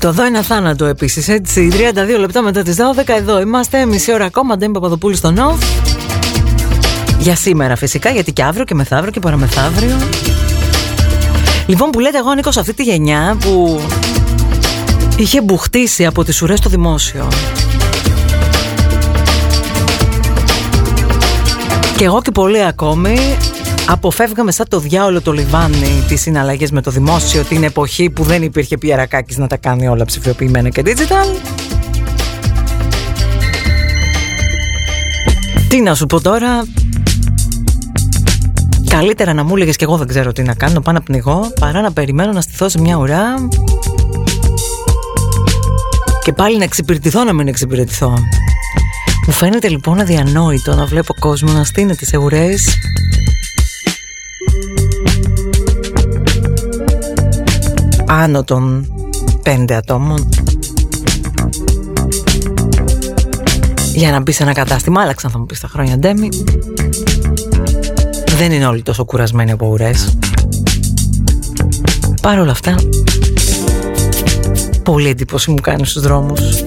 Το δω ένα θάνατο επίσης έτσι. 32 λεπτά μετά τις 12 εδώ είμαστε. Μισή ώρα ακόμα Ντέμι Παπαδοπούλου στο ΝΟΒ Για σήμερα φυσικά γιατί και αύριο και μεθαύριο και παραμεθαύριο. Λοιπόν που λέτε εγώ ανήκω σε αυτή τη γενιά που είχε μπουχτίσει από τις ουρές στο δημόσιο. Και εγώ και πολλοί ακόμη αποφεύγαμε σαν το διάολο το λιβάνι τις συναλλαγές με το δημόσιο την εποχή που δεν υπήρχε πιερακάκης να τα κάνει όλα ψηφιοποιημένα και digital. Τι να σου πω τώρα, Καλύτερα να μου έλεγες και εγώ δεν ξέρω τι να κάνω, να πάω να πνιγώ, παρά να περιμένω να στηθώ σε μια ουρά και πάλι να εξυπηρετηθώ να μην εξυπηρετηθώ. Μου φαίνεται λοιπόν αδιανόητο να βλέπω κόσμο να στείνεται σε ουρές άνω των πέντε ατόμων. Για να μπει σε ένα κατάστημα άλλαξαν θα μου πεις τα χρόνια ντέμι. Δεν είναι όλοι τόσο κουρασμένοι από ουρές. Παρ' όλα αυτά Πολύ εντύπωση μου κάνει στους δρόμους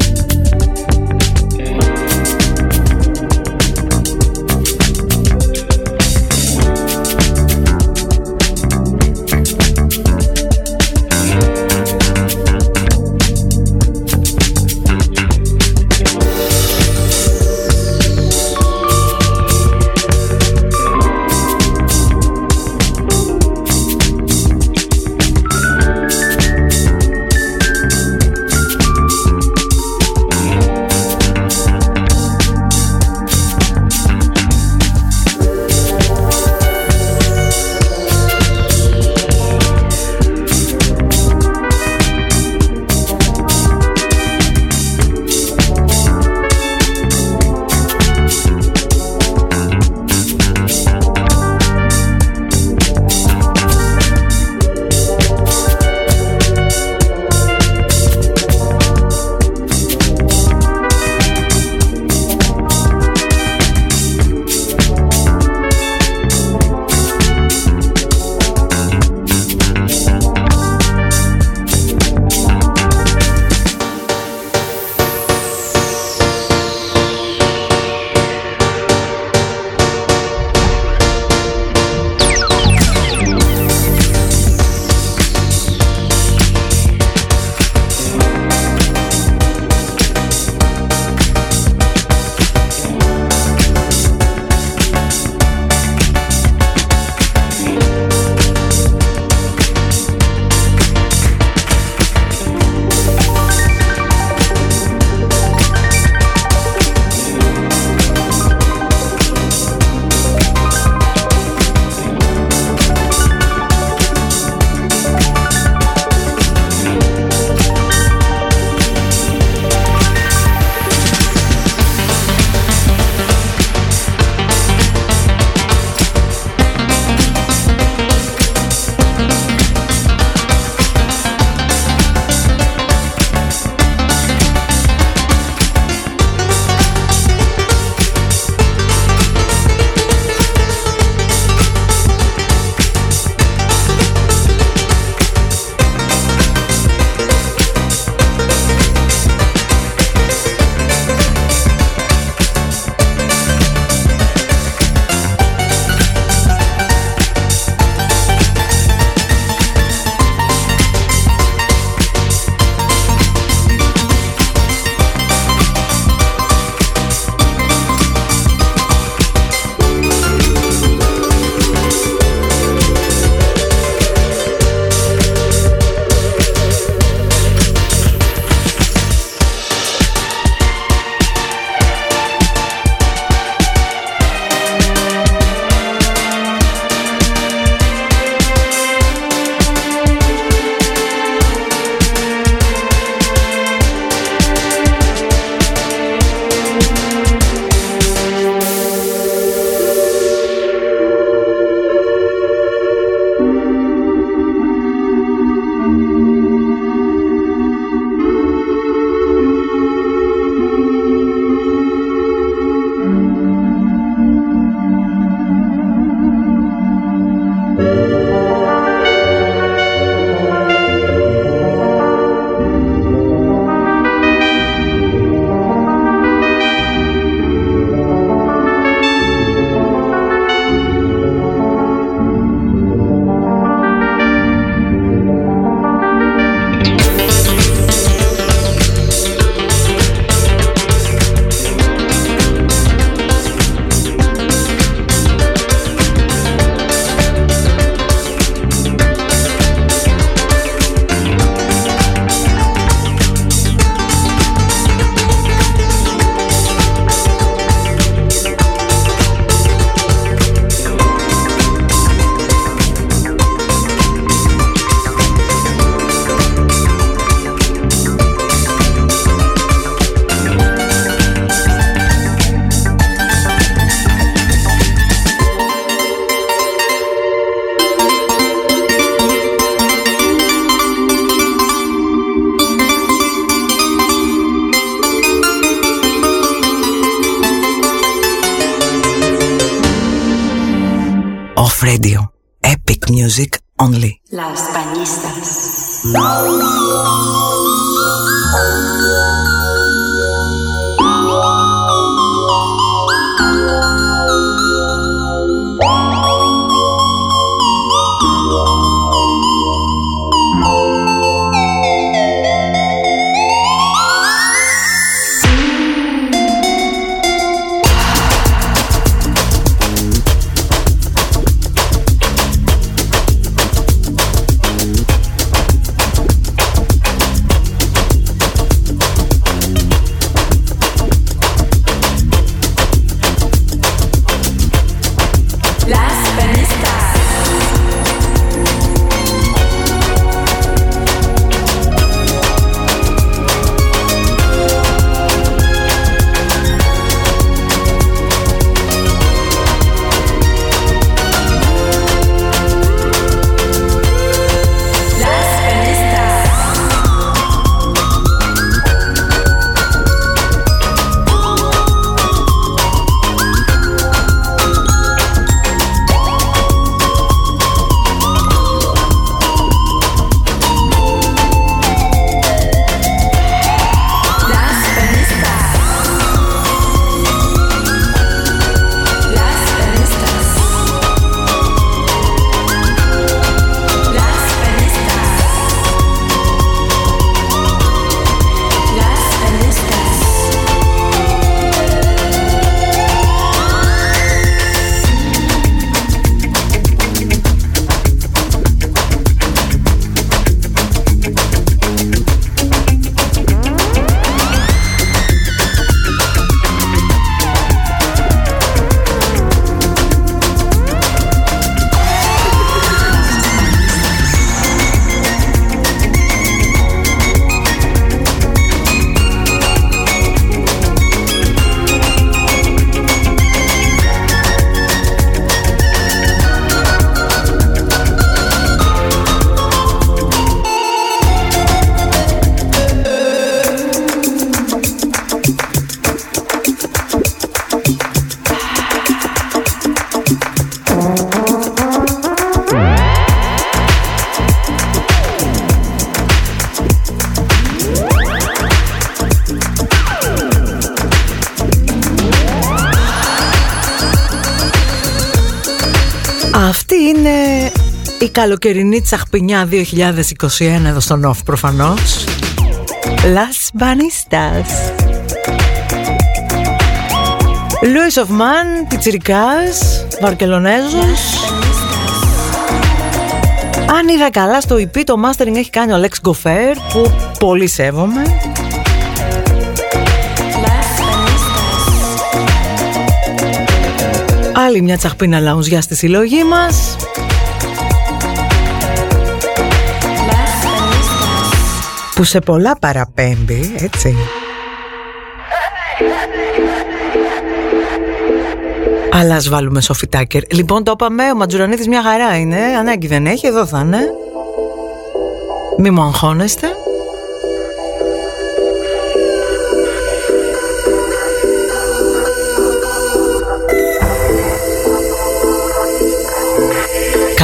καλοκαιρινή τσαχπινιά 2021 εδώ στο Νοφ προφανώς. Las Banistas. Louis of Man, Πιτσιρικάς, Βαρκελονέζος. Αν είδα καλά στο EP το mastering έχει κάνει ο Lex Goffer που πολύ σέβομαι Άλλη μια τσαχπίνα λαουζιά στη συλλογή μας που σε πολλά παραπέμπει, έτσι. Αλλά ας βάλουμε σοφιτάκερ. Λοιπόν, το είπαμε, ο Ματζουρανίδης μια χαρά είναι. Ανάγκη δεν έχει, εδώ θα είναι. Μη μου αγχώνεστε.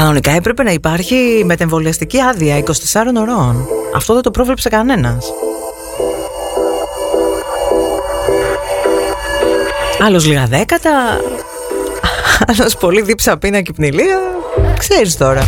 Κανονικά έπρεπε να υπάρχει μετεμβολιαστική άδεια 24 ωρών. Αυτό δεν το πρόβλεψε κανένας. Άλλος λίγα δέκατα, άλλος πολύ δίψα πίνα και πνηλία. Ξέρεις τώρα.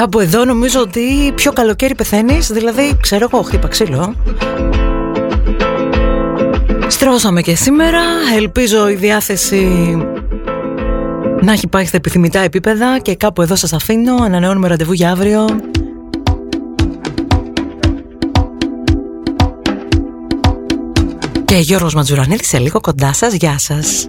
Κάπου εδώ νομίζω ότι πιο καλοκαίρι πεθαίνεις Δηλαδή ξέρω εγώ χτύπα ξύλο. Στρώσαμε και σήμερα. Ελπίζω η διάθεση να έχει πάει στα επιθυμητά επίπεδα Και κάπου εδώ σας αφήνω. Ανανεώνουμε ραντεβού για αύριο. Και Γιώργος Ματζουρανίλης σε λίγο κοντά σας. Γεια σας